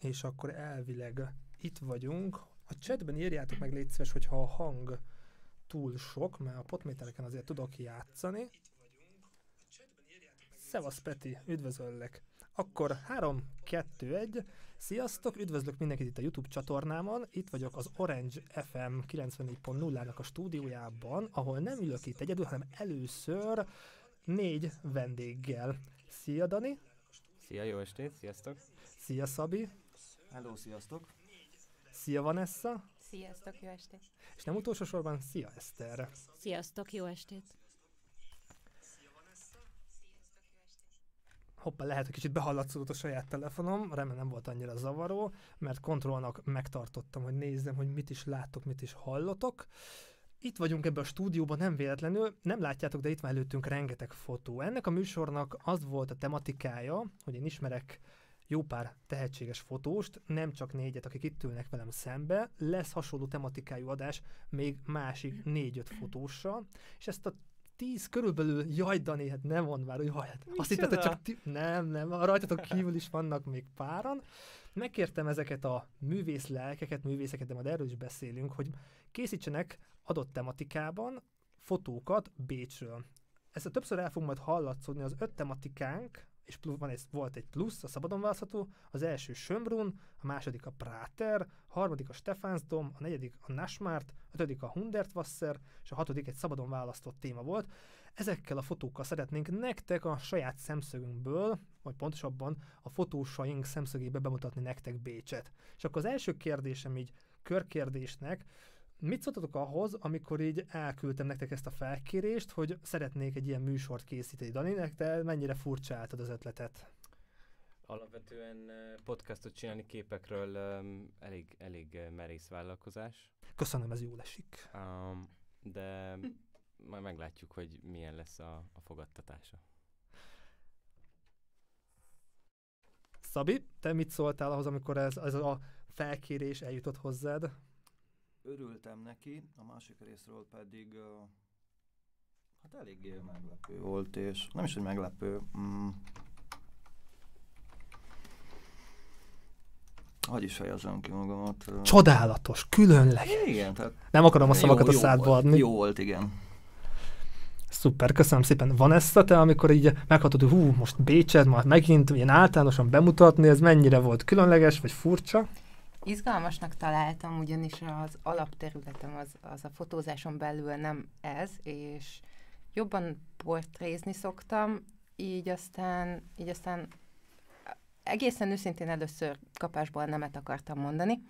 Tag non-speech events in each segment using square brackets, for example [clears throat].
és akkor elvileg itt vagyunk. A chatben írjátok meg légy szíves, hogyha a hang túl sok, mert a potmétereken azért tudok játszani. Szevasz Peti, üdvözöllek! Akkor 3, 2, 1. Sziasztok, üdvözlök mindenkit itt a YouTube csatornámon. Itt vagyok az Orange FM 94.0-nak a stúdiójában, ahol nem ülök itt egyedül, hanem először négy vendéggel. Szia Dani! Szia, jó estét, sziasztok! Szia Szabi! Hello, sziasztok! Szia Vanessa! Sziasztok, jó estét! És nem utolsó sorban, szia Eszter! Sziasztok, jó estét! Hoppá, lehet, hogy kicsit behallatszódott a saját telefonom, remélem nem volt annyira zavaró, mert kontrollnak megtartottam, hogy nézzem, hogy mit is láttok, mit is hallotok. Itt vagyunk ebben a stúdióban, nem véletlenül, nem látjátok, de itt van előttünk rengeteg fotó. Ennek a műsornak az volt a tematikája, hogy én ismerek jó pár tehetséges fotóst, nem csak négyet, akik itt ülnek velem szembe, lesz hasonló tematikájú adás még másik négy-öt fotóssal, és ezt a tíz körülbelül, jaj Dani, hát nem mond már, hogy jaj, hát azt hitted, hogy csak ti- nem, nem, a rajtatok kívül is vannak még páran. Megkértem ezeket a művész lelkeket, művészeket, de majd erről is beszélünk, hogy készítsenek adott tematikában fotókat Bécsről. Ezt a többször el fogunk majd hallatszódni, az öt tematikánk, és plusz, van egy, volt egy plusz, a szabadon választható, az első Sömbrun, a második a Práter, a harmadik a Stefánsdom, a negyedik a Nasmart, a ötödik a Hundertwasser, és a hatodik egy szabadon választott téma volt. Ezekkel a fotókkal szeretnénk nektek a saját szemszögünkből, vagy pontosabban a fotósaink szemszögébe bemutatni nektek Bécset. És akkor az első kérdésem így körkérdésnek, Mit szóltatok ahhoz, amikor így elküldtem nektek ezt a felkérést, hogy szeretnék egy ilyen műsort készíteni? Dani, te mennyire furcsáltad az ötletet? Alapvetően podcastot csinálni képekről um, elég, elég merész vállalkozás, Köszönöm, ez jól esik. um, de majd meglátjuk, hogy milyen lesz a, a fogadtatása. Szabi, te mit szóltál ahhoz, amikor ez, ez a felkérés eljutott hozzád? Örültem neki, a másik részről pedig uh, hát eléggé meglepő volt, és nem is, hogy meglepő. Mm, hogy is fejezem ki magamat? Csodálatos, különleges. Igen, tehát Nem akarom a szavakat a jó szádba volt, adni. Jó volt, igen. Szuper, köszönöm szépen. Van ezt te, amikor így meghatod, hogy hú, most Bécset, majd megint ilyen általánosan bemutatni, ez mennyire volt különleges, vagy furcsa? Izgalmasnak találtam, ugyanis az alapterületem az, az a fotózáson belül nem ez, és jobban portrézni szoktam, így aztán, így aztán egészen őszintén először kapásból nemet akartam mondani,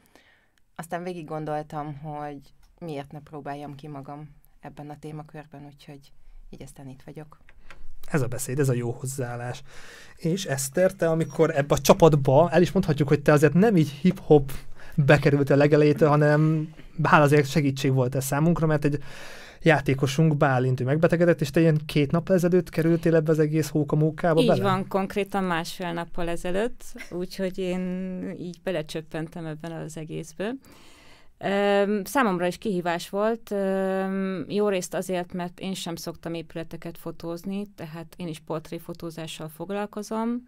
aztán végig gondoltam, hogy miért ne próbáljam ki magam ebben a témakörben, úgyhogy így aztán itt vagyok. Ez a beszéd, ez a jó hozzáállás. És Eszter, te amikor ebbe a csapatba, el is mondhatjuk, hogy te azért nem így hip-hop bekerült a legelejétől, hanem bár azért segítség volt ez számunkra, mert egy játékosunk Bálint, ő megbetegedett, és te ilyen két nap ezelőtt kerültél ebbe az egész hókamókába Így bele? van, konkrétan másfél nappal ezelőtt, úgyhogy én így belecsöppentem ebben az egészbe. Számomra is kihívás volt, jó részt azért, mert én sem szoktam épületeket fotózni, tehát én is portréfotózással foglalkozom,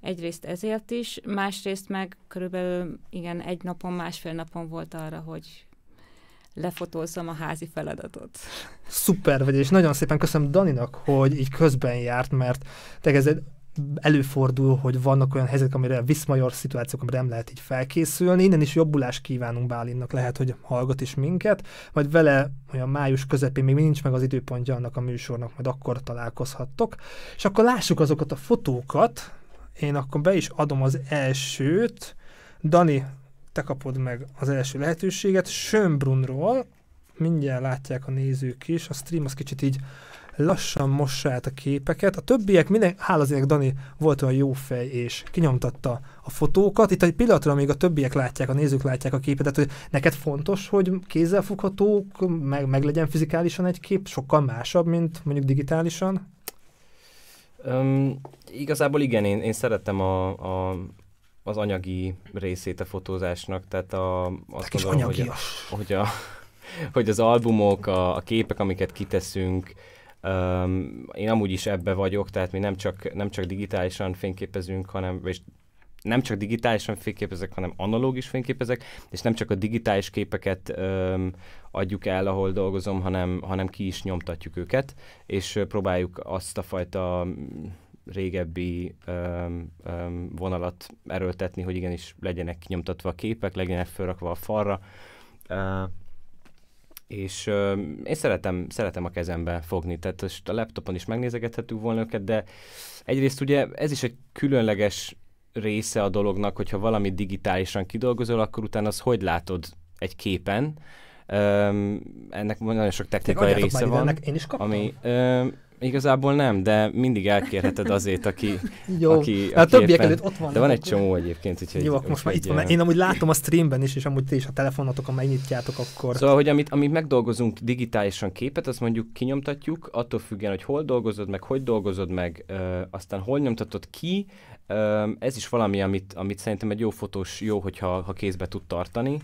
egyrészt ezért is, másrészt meg körülbelül igen, egy napon, másfél napon volt arra, hogy lefotózzam a házi feladatot. Szuper vagy, és nagyon szépen köszönöm Daninak, hogy így közben járt, mert tényleg ez egy előfordul, hogy vannak olyan helyzetek, amire viszmajor szituációk, amire nem lehet így felkészülni. Innen is jobbulást kívánunk Bálinnak, lehet, hogy hallgat is minket, majd vele olyan május közepén még nincs meg az időpontja annak a műsornak, majd akkor találkozhattok. És akkor lássuk azokat a fotókat. Én akkor be is adom az elsőt. Dani, te kapod meg az első lehetőséget. Schönbrunról, mindjárt látják a nézők is, a stream az kicsit így lassan mossa át a képeket. A többiek, minden, hála Dani volt olyan jó fej, és kinyomtatta a fotókat. Itt egy pillanatra, még a többiek látják, a nézők látják a képet, tehát hogy neked fontos, hogy kézzelfoghatók, meg, meg legyen fizikálisan egy kép, sokkal másabb, mint mondjuk digitálisan. Um, igazából igen, én, én szerettem a, a, az anyagi részét a fotózásnak, tehát a, azt Kis gondolom, hogy, a, hogy, a, [laughs] hogy az albumok, a, a képek, amiket kiteszünk, um, én amúgy is ebbe vagyok, tehát mi nem csak, nem csak digitálisan fényképezünk, hanem és nem csak digitálisan fényképezek, hanem analóg is fényképezek, és nem csak a digitális képeket öm, adjuk el, ahol dolgozom, hanem, hanem ki is nyomtatjuk őket, és próbáljuk azt a fajta régebbi öm, öm, vonalat erőltetni, hogy igenis legyenek kinyomtatva a képek, legyenek felrakva a falra. Uh, és uh, én szeretem, szeretem a kezembe fogni, tehát most a laptopon is megnézegethetünk volna őket, de egyrészt ugye ez is egy különleges része a dolognak, hogyha valamit digitálisan kidolgozol, akkor utána az hogy látod egy képen. Um, ennek nagyon sok technikai része van. Ennek én is kaptam? Ami, um, Igazából nem, de mindig elkérheted azért, aki, [laughs] Jó, aki, hát aki többiek előtt ott van. De van egy csomó egyébként. Úgyhogy, Jó, most már itt van, én amúgy látom a streamben is, és amúgy ti is a telefonotokon megnyitjátok, akkor... Szóval, hogy amit, amit megdolgozunk digitálisan képet, azt mondjuk kinyomtatjuk, attól függően, hogy hol dolgozod meg, hogy dolgozod meg, ö, aztán hol nyomtatod ki, ö, ez is valami, amit, amit szerintem egy jó fotós jó, hogyha ha kézbe tud tartani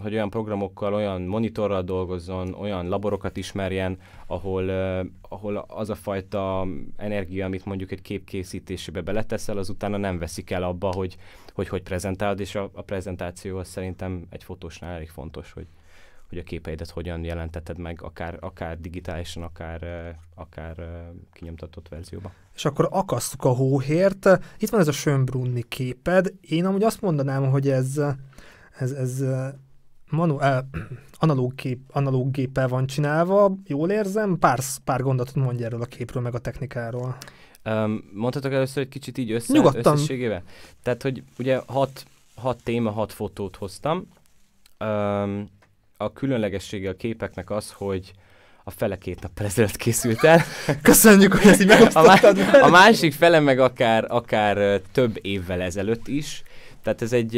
hogy olyan programokkal, olyan monitorral dolgozzon, olyan laborokat ismerjen, ahol, ahol az a fajta energia, amit mondjuk egy kép készítésébe beleteszel, az utána nem veszik el abba, hogy hogy, hogy prezentálod, és a, a prezentáció az szerintem egy fotósnál elég fontos, hogy, hogy a képeidet hogyan jelenteted meg, akár, akár digitálisan, akár, akár kinyomtatott verzióba. És akkor akasztuk a hóhért. Itt van ez a Schönbrunni képed. Én amúgy azt mondanám, hogy ez ez, ez manu, eh, [clears throat] analóg, kép, analóg géppel van csinálva, jól érzem, pár, pár gondot mondj erről a képről, meg a technikáról. Um, mondhatok először egy kicsit így össze, Nyugodtan. összességével? Tehát, hogy ugye hat, hat téma, hat fotót hoztam. Um, a különlegessége a képeknek az, hogy a fele két nap ezelőtt készült el. [laughs] Köszönjük, hogy ezt így a, má- a másik fele meg akár, akár több évvel ezelőtt is. Tehát ez egy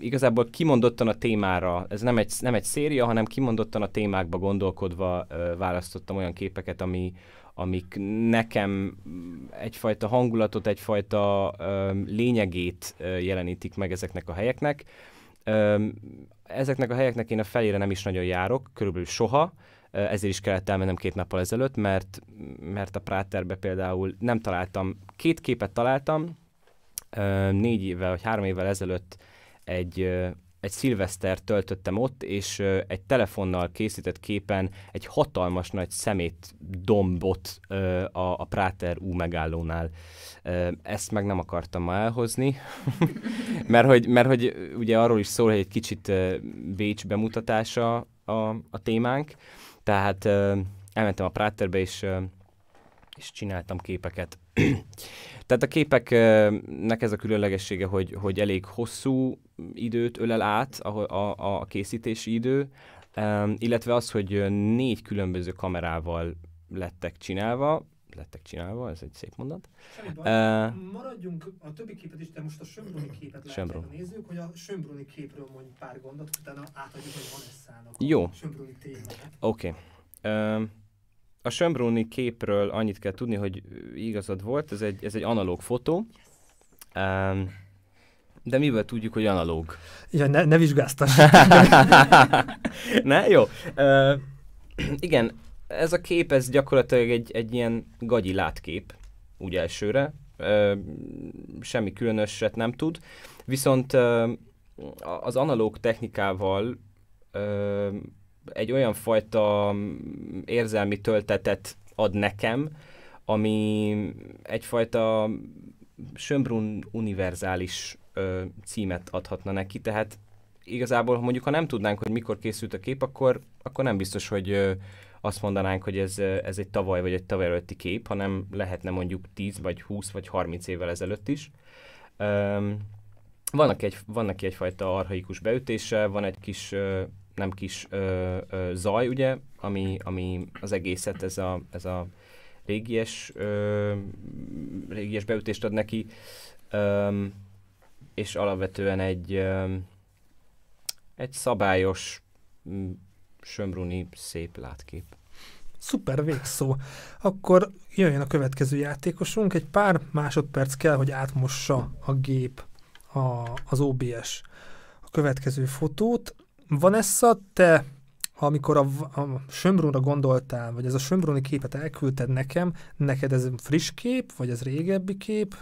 igazából kimondottan a témára, ez nem egy, nem egy széria, hanem kimondottan a témákba gondolkodva választottam olyan képeket, ami, amik nekem egyfajta hangulatot, egyfajta lényegét jelenítik meg ezeknek a helyeknek. Ezeknek a helyeknek én a felére nem is nagyon járok, körülbelül soha, ezért is kellett elmennem két nappal ezelőtt, mert, mert a Práterbe például nem találtam, két képet találtam, négy évvel vagy három évvel ezelőtt egy, egy szilveszter töltöttem ott, és egy telefonnal készített képen egy hatalmas nagy szemét dombot a, a Práter U megállónál. Ezt meg nem akartam ma elhozni, [laughs] mert, hogy, mert hogy ugye arról is szól, hogy egy kicsit Bécs bemutatása a, a témánk, tehát elmentem a Práterbe, és, és csináltam képeket. [clears throat] Tehát a képeknek ez a különlegessége, hogy, hogy elég hosszú időt ölel át a, a, a készítési idő, illetve az, hogy négy különböző kamerával lettek csinálva, lettek csinálva, ez egy szép mondat. uh, maradjunk a többi képet is, de most a Sömbruni képet Sömbrun. nézzük, hogy a Sömbruni képről mondj pár gondot, utána átadjuk, hogy van Jó. a Sömbruni témát. Oké. Okay. Um, a Sömbruni képről annyit kell tudni, hogy igazad volt, ez egy, ez egy analóg fotó. Um, de mivel tudjuk, hogy analóg? Ja, ne, ne vizsgáztass. [laughs] ne? Jó. Uh, igen, ez a kép, ez gyakorlatilag egy, egy ilyen gagyi látkép, úgy elsőre. Uh, semmi különöset nem tud. Viszont uh, az analóg technikával egy olyan fajta érzelmi töltetet ad nekem, ami egyfajta Schönbrunn univerzális ö, címet adhatna neki, tehát igazából mondjuk, ha nem tudnánk, hogy mikor készült a kép, akkor, akkor nem biztos, hogy ö, azt mondanánk, hogy ez, ez egy tavaly vagy egy tavaly előtti kép, hanem lehetne mondjuk 10 vagy 20 vagy 30 évvel ezelőtt is. Ö, vannak, egy, vannak egyfajta arhaikus beütése, van egy kis ö, nem kis ö, ö, zaj, ugye, ami, ami az egészet, ez a, ez a régies, ö, régies beütést ad neki, ö, és alapvetően egy, ö, egy szabályos sömbruni szép látkép. Szuper végszó. Akkor jöjjön a következő játékosunk. Egy pár másodperc kell, hogy átmossa a gép a, az OBS a következő fotót. Vanessa, te amikor a, a Sömbrunra gondoltál, vagy ez a Sömbruni képet elküldted nekem, neked ez friss kép, vagy ez régebbi kép?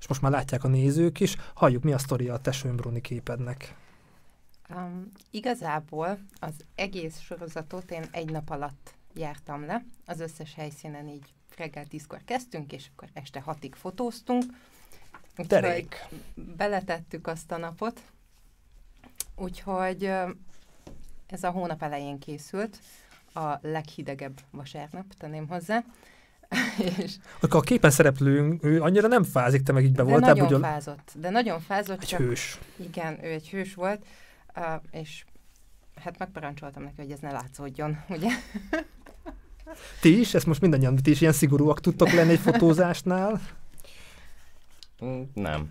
és most már látják a nézők is, halljuk mi a sztoria a te Sönbruni képednek. Um, igazából az egész sorozatot én egy nap alatt jártam le. Az összes helyszínen így reggel tízkor kezdtünk, és akkor este hatig fotóztunk. Derék. beletettük azt a napot. Úgyhogy ez a hónap elején készült, a leghidegebb vasárnap, tenném hozzá. [laughs] és Akkor a képen szereplőnk, ő annyira nem fázik, te meg így be de voltál, nagyon hogy fázott, de nagyon fázott, egy csak hős. igen, ő egy hős volt, uh, és hát megparancsoltam neki, hogy ez ne látszódjon, [laughs] ugye? Ti is, ezt most mindannyian, ti is ilyen szigorúak tudtok lenni egy fotózásnál? Mm, Nem.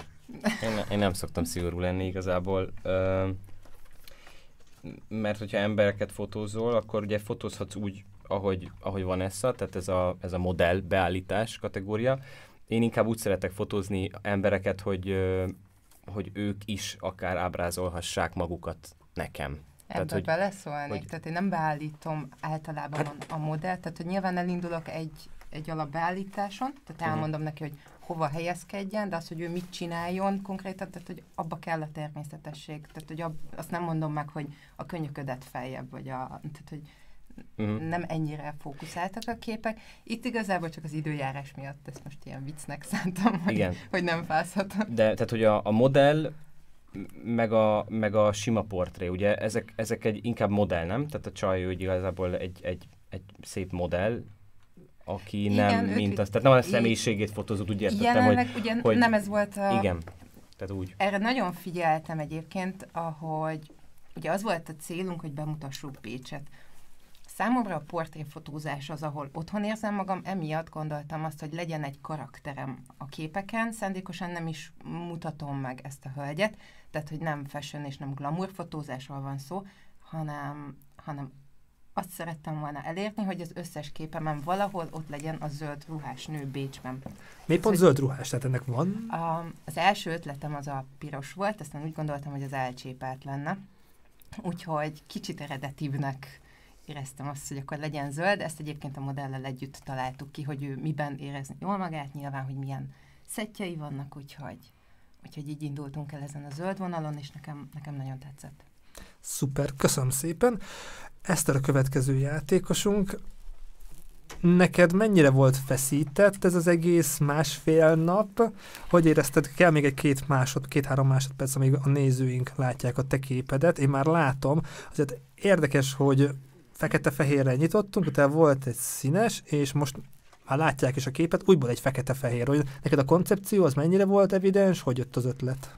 Én, ne, én nem szoktam szigorú lenni igazából. Ö, mert hogyha embereket fotózol, akkor ugye fotózhatsz úgy, ahogy, ahogy van essa, tehát ez a, ez a modell beállítás kategória. Én inkább úgy szeretek fotózni embereket, hogy, hogy ők is akár ábrázolhassák magukat nekem. Ebbe hogy- beleszólnék, hogy- tehát én nem beállítom általában Hát- a, modellt, tehát hogy nyilván elindulok egy, egy alapbeállításon, tehát Mhm. elmondom neki, hogy hova helyezkedjen, de az, hogy ő mit csináljon konkrétan, tehát hogy abba kell a természetesség, tehát hogy ab, azt nem mondom meg, hogy a könyöködet feljebb, vagy a, tehát hogy Uh-huh. nem ennyire fókuszáltak a képek. Itt igazából csak az időjárás miatt ezt most ilyen viccnek szántam, hogy, Igen. hogy nem fázhatom. De tehát, hogy a, a modell meg a, meg a sima portré, ugye ezek, ezek egy inkább modell, nem? Tehát a csaj, hogy igazából egy, egy, egy szép modell, aki Igen, nem mint az, tehát nem a személyiségét fotózott, úgy értettem, Jelenleg hogy ugye hogy- nem ez volt a... igen, tehát úgy. Erre nagyon figyeltem egyébként, ahogy ugye az volt a célunk, hogy bemutassuk Pécset. Számomra a portréfotózás az, ahol otthon érzem magam, emiatt gondoltam azt, hogy legyen egy karakterem a képeken, szándékosan nem is mutatom meg ezt a hölgyet, tehát hogy nem fashion és nem glamour fotózásról van szó, hanem, hanem azt szerettem volna elérni, hogy az összes képemen valahol ott legyen a zöld ruhás nő Bécsben. Miért pont zöld ruhás? Tehát ennek van? A, az első ötletem az a piros volt, aztán úgy gondoltam, hogy az elcsépelt lenne. Úgyhogy kicsit eredetívnek éreztem azt, hogy akkor legyen zöld. Ezt egyébként a modellel együtt találtuk ki, hogy ő miben érezni jól magát, nyilván, hogy milyen szettjei vannak, úgyhogy, úgyhogy így indultunk el ezen a zöld vonalon, és nekem, nekem nagyon tetszett. Szuper, köszönöm szépen. Eszter a következő játékosunk. Neked mennyire volt feszített ez az egész másfél nap? Hogy érezted, kell még egy két másod, két-három másodperc, amíg a nézőink látják a te képedet. Én már látom, azért érdekes, hogy fekete-fehérre nyitottunk, utána volt egy színes, és most már látják is a képet, újból egy fekete-fehér. Hogy neked a koncepció az mennyire volt evidens, hogy jött az ötlet?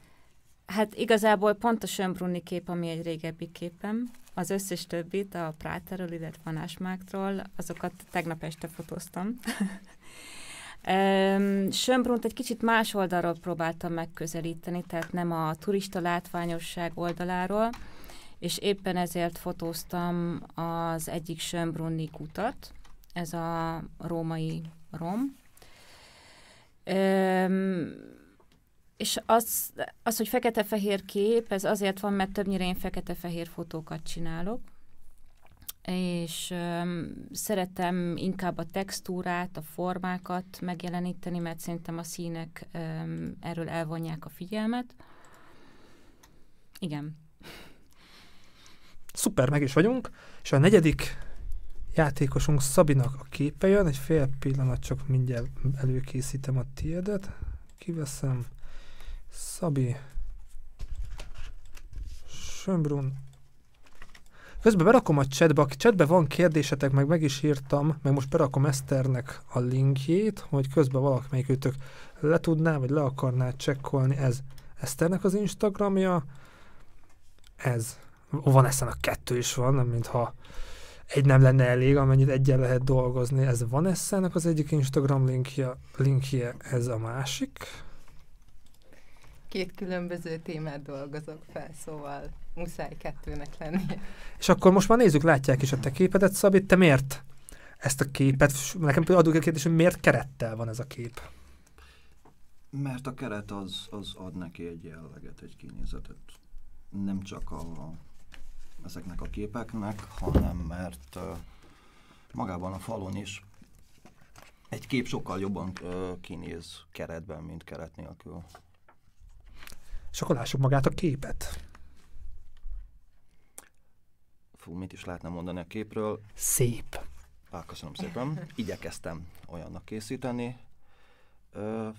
Hát igazából pont a Sönbrunni kép, ami egy régebbi képem, az összes többit, a Práterről, illetve a Násmáktról, azokat tegnap este fotóztam. [laughs] Sönbrunt egy kicsit más oldalról próbáltam megközelíteni, tehát nem a turista látványosság oldaláról, és éppen ezért fotóztam az egyik Sönbrunni kutat, ez a római rom. És az, az, hogy fekete-fehér kép, ez azért van, mert többnyire én fekete-fehér fotókat csinálok, és um, szeretem inkább a textúrát, a formákat megjeleníteni, mert szerintem a színek um, erről elvonják a figyelmet. Igen. Szuper, meg is vagyunk. És a negyedik játékosunk Szabinak a képe jön. Egy fél pillanat, csak mindjárt előkészítem a tiédet. Kiveszem. Szabi. Sönbrun. Közben berakom a chatbe, a chatbe van kérdésetek, meg meg is írtam, meg most berakom Eszternek a linkjét, hogy közben valamelyik őtök le tudná, vagy le akarná csekkolni. Ez Eszternek az Instagramja, ez van ezen a kettő is van, nem mintha egy nem lenne elég, amennyit egyen lehet dolgozni. Ez van eszenek az egyik Instagram linkje, linkje, ez a másik. Két különböző témát dolgozok fel, szóval muszáj kettőnek lennie. És akkor most már nézzük, látják is a te képedet, Szabi, te miért ezt a képet, nekem például adok egy kérdés, hogy miért kerettel van ez a kép? Mert a keret az, az ad neki egy jelleget, egy kinézetet. Nem csak a, ezeknek a képeknek, hanem mert uh, magában a falon is egy kép sokkal jobban ö, kinéz keretben, mint keret nélkül. És akkor lássuk magát a képet. Fú, mit is lehetne mondani a képről? Szép. Á, köszönöm szépen. Igyekeztem olyannak készíteni. Ö,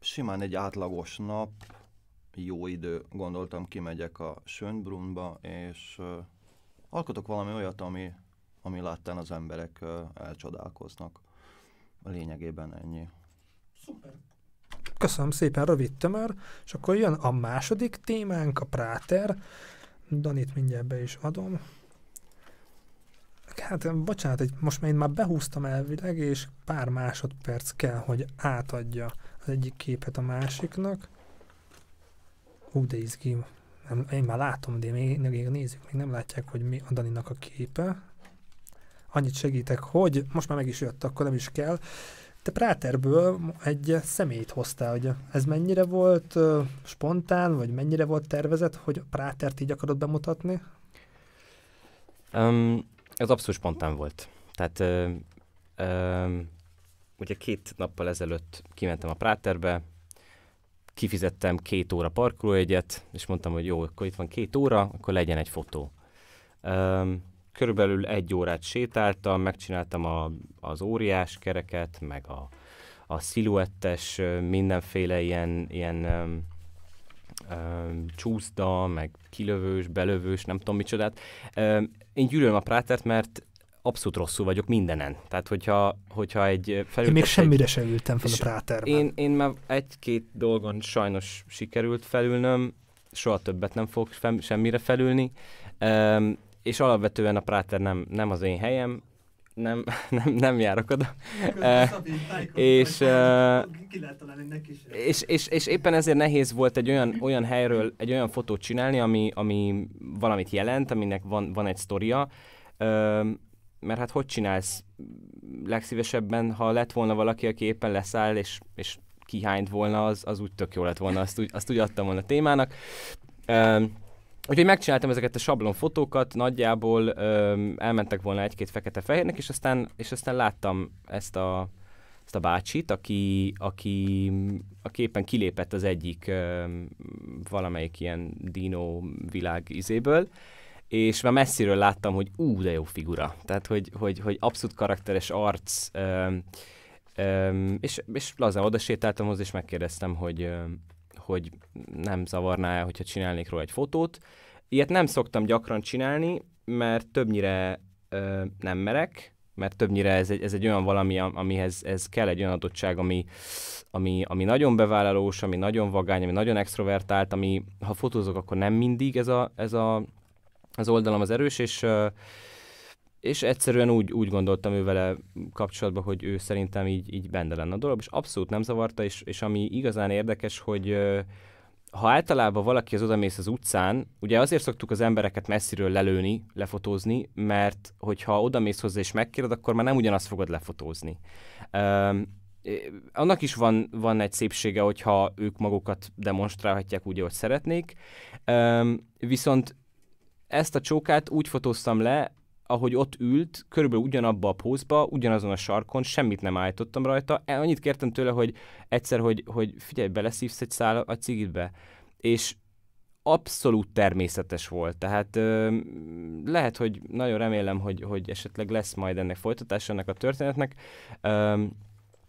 simán egy átlagos nap, jó idő, gondoltam kimegyek a Schönbrunba, és ö, alkotok valami olyat, ami, ami láttán az emberek ö, elcsodálkoznak. Lényegében ennyi. Köszönöm szépen, rövid tömör, és akkor jön a második témánk, a Práter. Danit mindjárt be is adom. Hát, bocsánat, egy, most már én már behúztam elvileg, és pár másodperc kell, hogy átadja az egyik képet a másiknak. Ú, de izgi. Nem, én már látom, de még, még nézzük, még nem látják, hogy mi a Daninak a képe. Annyit segítek, hogy most már meg is jött, akkor nem is kell. Te Práterből egy személyt hoztál, hogy ez mennyire volt uh, spontán, vagy mennyire volt tervezett, hogy Prátert így akarod bemutatni? Um, ez abszolút spontán volt. Tehát ö, ö, ugye két nappal ezelőtt kimentem a Práterbe, kifizettem két óra parkolójegyet, és mondtam, hogy jó, akkor itt van két óra, akkor legyen egy fotó. Ö, körülbelül egy órát sétáltam, megcsináltam a, az óriás kereket, meg a, a sziluettes mindenféle ilyen, ilyen csúszda, meg kilövős, belövős, nem tudom micsodát. Ö, én gyűlölöm a Prátert, mert abszolút rosszul vagyok mindenen. Tehát, hogyha, hogyha egy felültet... Én még semmire sem ültem fel a Práterben. Én, én már egy-két dolgon sajnos sikerült felülnöm, soha többet nem fogok fem, semmire felülni, um, és alapvetően a Práter nem, nem az én helyem, nem, [laughs] nem, nem járok oda. Eh, és, eh, és, és, és éppen ezért nehéz volt egy olyan, olyan helyről egy olyan fotót csinálni, ami, ami valamit jelent, aminek van, van egy sztoria, mert hát hogy csinálsz legszívesebben, ha lett volna valaki, aki éppen leszáll, és, és kihányt volna, az, az úgy tök jó lett volna, azt úgy, azt úgy adtam volna a témának. Öm, Úgyhogy megcsináltam ezeket a sablon fotókat, nagyjából öm, elmentek volna egy-két fekete-fehérnek, és aztán, és aztán láttam ezt a, ezt a bácsit, aki, aki, aki éppen kilépett az egyik öm, valamelyik ilyen dino világ izéből, és már messziről láttam, hogy ú, de jó figura. Tehát, hogy, hogy, hogy abszolút karakteres arc, öm, öm, és, és lazán oda sétáltam hozzá, és megkérdeztem, hogy, öm, hogy nem zavarná el, hogyha csinálnék róla egy fotót. Ilyet nem szoktam gyakran csinálni, mert többnyire ö, nem merek, mert többnyire ez egy, ez egy olyan valami, amihez ez kell egy olyan adottság, ami, ami, ami nagyon bevállalós, ami nagyon vagány, ami nagyon extrovertált, ami ha fotózok, akkor nem mindig ez a, ez a az oldalam az erős, és, ö, és egyszerűen úgy, úgy gondoltam ő vele kapcsolatban, hogy ő szerintem így, így benne lenne a dolog, és abszolút nem zavarta, és, és ami igazán érdekes, hogy ha általában valaki az odamész az utcán, ugye azért szoktuk az embereket messziről lelőni, lefotózni, mert hogyha odamész hozzá és megkérded, akkor már nem ugyanazt fogod lefotózni. Um, annak is van, van egy szépsége, hogyha ők magukat demonstrálhatják úgy, ahogy szeretnék. Um, viszont ezt a csókát úgy fotóztam le, ahogy ott ült, körülbelül ugyanabba a pózba, ugyanazon a sarkon, semmit nem állítottam rajta. Annyit kértem tőle, hogy egyszer, hogy, hogy figyelj, beleszívsz egy szál a cigitbe. És abszolút természetes volt. Tehát ö, lehet, hogy nagyon remélem, hogy, hogy esetleg lesz majd ennek folytatása ennek a történetnek. Ö,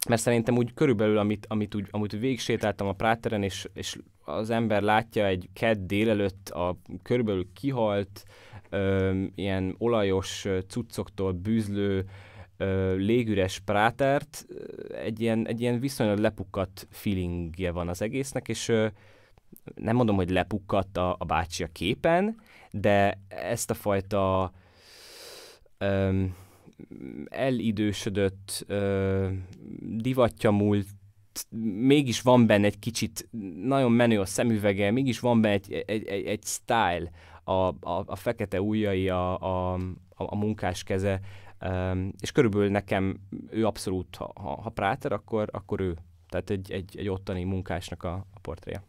mert szerintem úgy körülbelül, amit, amit úgy, amit végig sétáltam a Práteren, és, és az ember látja egy kedd délelőtt a körülbelül kihalt, ilyen olajos cuccoktól bűzlő, ö, légüres Prátert, egy ilyen, egy ilyen viszonylag lepukkadt feelingje van az egésznek, és ö, nem mondom, hogy lepukkadt a, a bácsi a képen, de ezt a fajta ö, elidősödött, ö, divatja múlt, mégis van benne egy kicsit, nagyon menő a szemüvege, mégis van benne egy, egy, egy, egy style, a, a, a fekete ujjai, a, a, a munkás keze, um, és körülbelül nekem ő abszolút, ha, ha Práter, akkor, akkor ő. Tehát egy, egy, egy ottani munkásnak a, a portréja.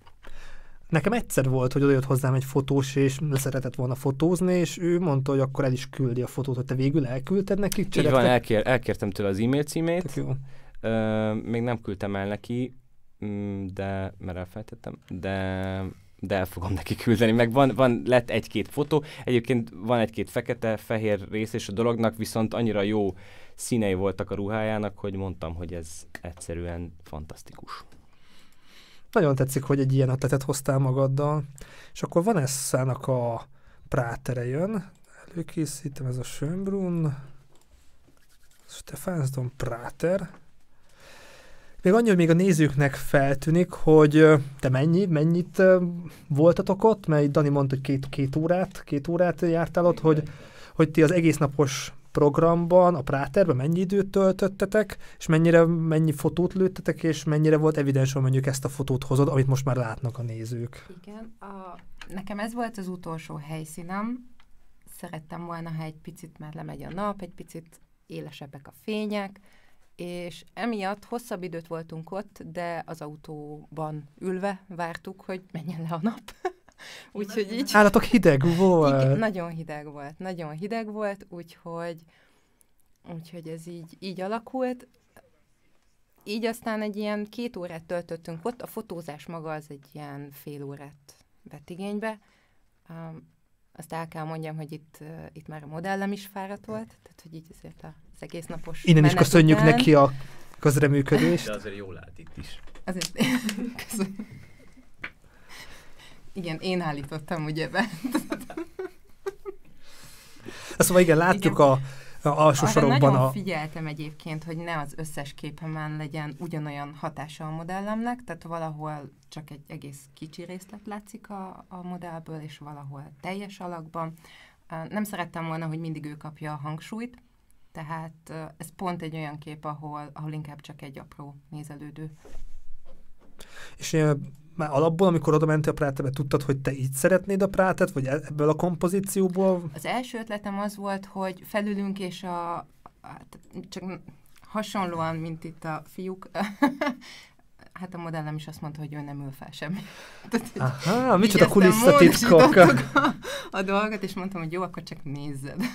Nekem egyszer volt, hogy odajött hozzám egy fotós, és leszeretett volna fotózni, és ő mondta, hogy akkor el is küldi a fotót, hogy te végül elküldted neki. Így van, elkér, elkértem tőle az e-mail címét, jó. Ö, még nem küldtem el neki, mm, de, mert elfelejtettem, de de el fogom neki küldeni. Meg van, van lett egy-két fotó, egyébként van egy-két fekete-fehér rész és a dolognak, viszont annyira jó színei voltak a ruhájának, hogy mondtam, hogy ez egyszerűen fantasztikus. Nagyon tetszik, hogy egy ilyen ötletet hoztál magaddal. És akkor van Esszának a prátere jön. Előkészítem ez a Schönbrunn. Stefansdom Práter. Még annyi, hogy még a nézőknek feltűnik, hogy te mennyi, mennyit voltatok ott, mert Dani mondta, hogy két, két órát, két órát jártál ott, hogy, hogy ti az egész napos programban, a Práterben mennyi időt töltöttetek, és mennyire, mennyi fotót lőttetek, és mennyire volt evidens, hogy mondjuk ezt a fotót hozod, amit most már látnak a nézők. Igen, a, nekem ez volt az utolsó helyszínem. Szerettem volna, ha egy picit már lemegy a nap, egy picit élesebbek a fények, és emiatt hosszabb időt voltunk ott, de az autóban ülve vártuk, hogy menjen le a nap. [laughs] úgyhogy így... Állatok hideg volt. Igen, nagyon hideg volt, nagyon hideg volt, úgyhogy, úgyhogy ez így, így alakult. Így aztán egy ilyen két órát töltöttünk ott, a fotózás maga az egy ilyen fél órát vett igénybe. Um, azt el kell mondjam, hogy itt, uh, itt már a modellem is fáradt volt, tehát hogy így azért az egész napos Innen is köszönjük után... neki a közreműködést. De azért jól állt itt is. Azért [laughs] köszönöm. Igen, én állítottam ugye be. Szóval igen, látjuk igen. a a alsó sarokban nagyon a... figyeltem egyébként, hogy ne az összes képemen legyen ugyanolyan hatása a modellemnek, tehát valahol csak egy egész kicsi részlet látszik a, a modellből, és valahol teljes alakban. Nem szerettem volna, hogy mindig ő kapja a hangsúlyt, tehát ez pont egy olyan kép, ahol, ahol inkább csak egy apró nézelődő. És már alapból, amikor oda mentél a Práterbe, tudtad, hogy te így szeretnéd a Prátet, vagy e- ebből a kompozícióból? Az első ötletem az volt, hogy felülünk, és a, hát csak hasonlóan, mint itt a fiúk, [laughs] hát a modellem is azt mondta, hogy ő nem ül fel semmi. [laughs] Aha, micsoda kulisszatitkok. A, a dolgot, és mondtam, hogy jó, akkor csak nézzed. [laughs]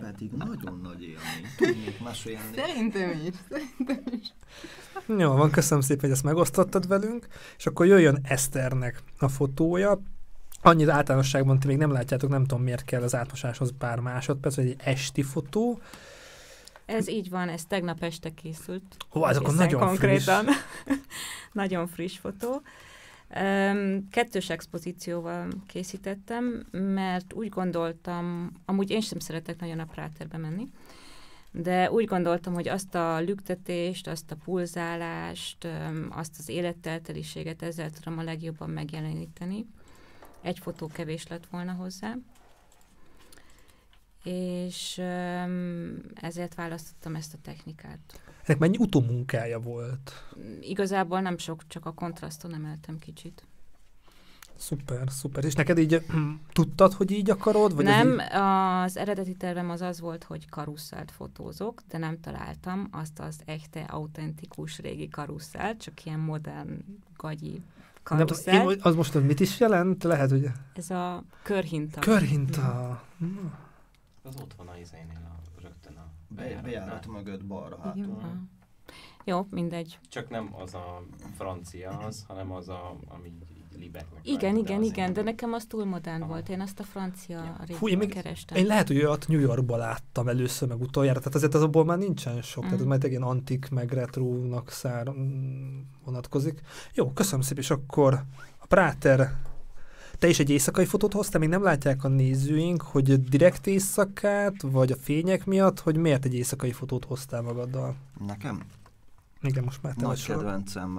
Pedig [laughs] nagyon nagy élmény. [laughs] Tudnék mesélni. Szerintem is, szerintem is. Jó, van, köszönöm szépen, hogy ezt megosztottad velünk, és akkor jöjjön Eszternek a fotója. Annyit általánosságban ti még nem látjátok, nem tudom miért kell az átmosáshoz pár másodperc, hogy egy esti fotó. Ez így van, ez tegnap este készült. Ó, ez akkor nagyon konkrétan. friss. [laughs] nagyon friss fotó. Kettős expozícióval készítettem, mert úgy gondoltam, amúgy én sem szeretek nagyon a Práterbe menni, de úgy gondoltam, hogy azt a lüktetést, azt a pulzálást, azt az élettelteliséget ezzel tudom a legjobban megjeleníteni. Egy fotó kevés lett volna hozzá. És ezért választottam ezt a technikát. Ennek mennyi utómunkája volt? Igazából nem sok, csak a kontraszton emeltem kicsit. Szuper, szuper. És neked így tudtad, hogy így akarod? Vagy nem, így... az eredeti tervem az az volt, hogy karusszelt fotózok, de nem találtam azt az echte, autentikus régi karusszelt, csak ilyen modern, gagyi karusszelt. Nem, az most mit is jelent? Lehet, hogy... Ez a körhinta. Körhinta. Az ott van a izénél Be, bejárat mögött balra hátul. Jó, mindegy. Csak nem az a francia az, hanem az a, ami libeknek. Igen, igen, igen, de nekem az túl modern volt. Én azt a francia ja. Fú, én még, kerestem. Én lehet, hogy olyat New Yorkban láttam először, meg utoljára, tehát azért az abból már nincsen sok, mm. tehát ez majd egy ilyen antik, meg retrónak szár vonatkozik. Jó, köszönöm szépen, és akkor a Práter te is egy éjszakai fotót hoztál, még nem látják a nézőink, hogy direkt éjszakát, vagy a fények miatt, hogy miért egy éjszakai fotót hoztál magaddal? Nekem? Igen, most már te Nagy kedvencem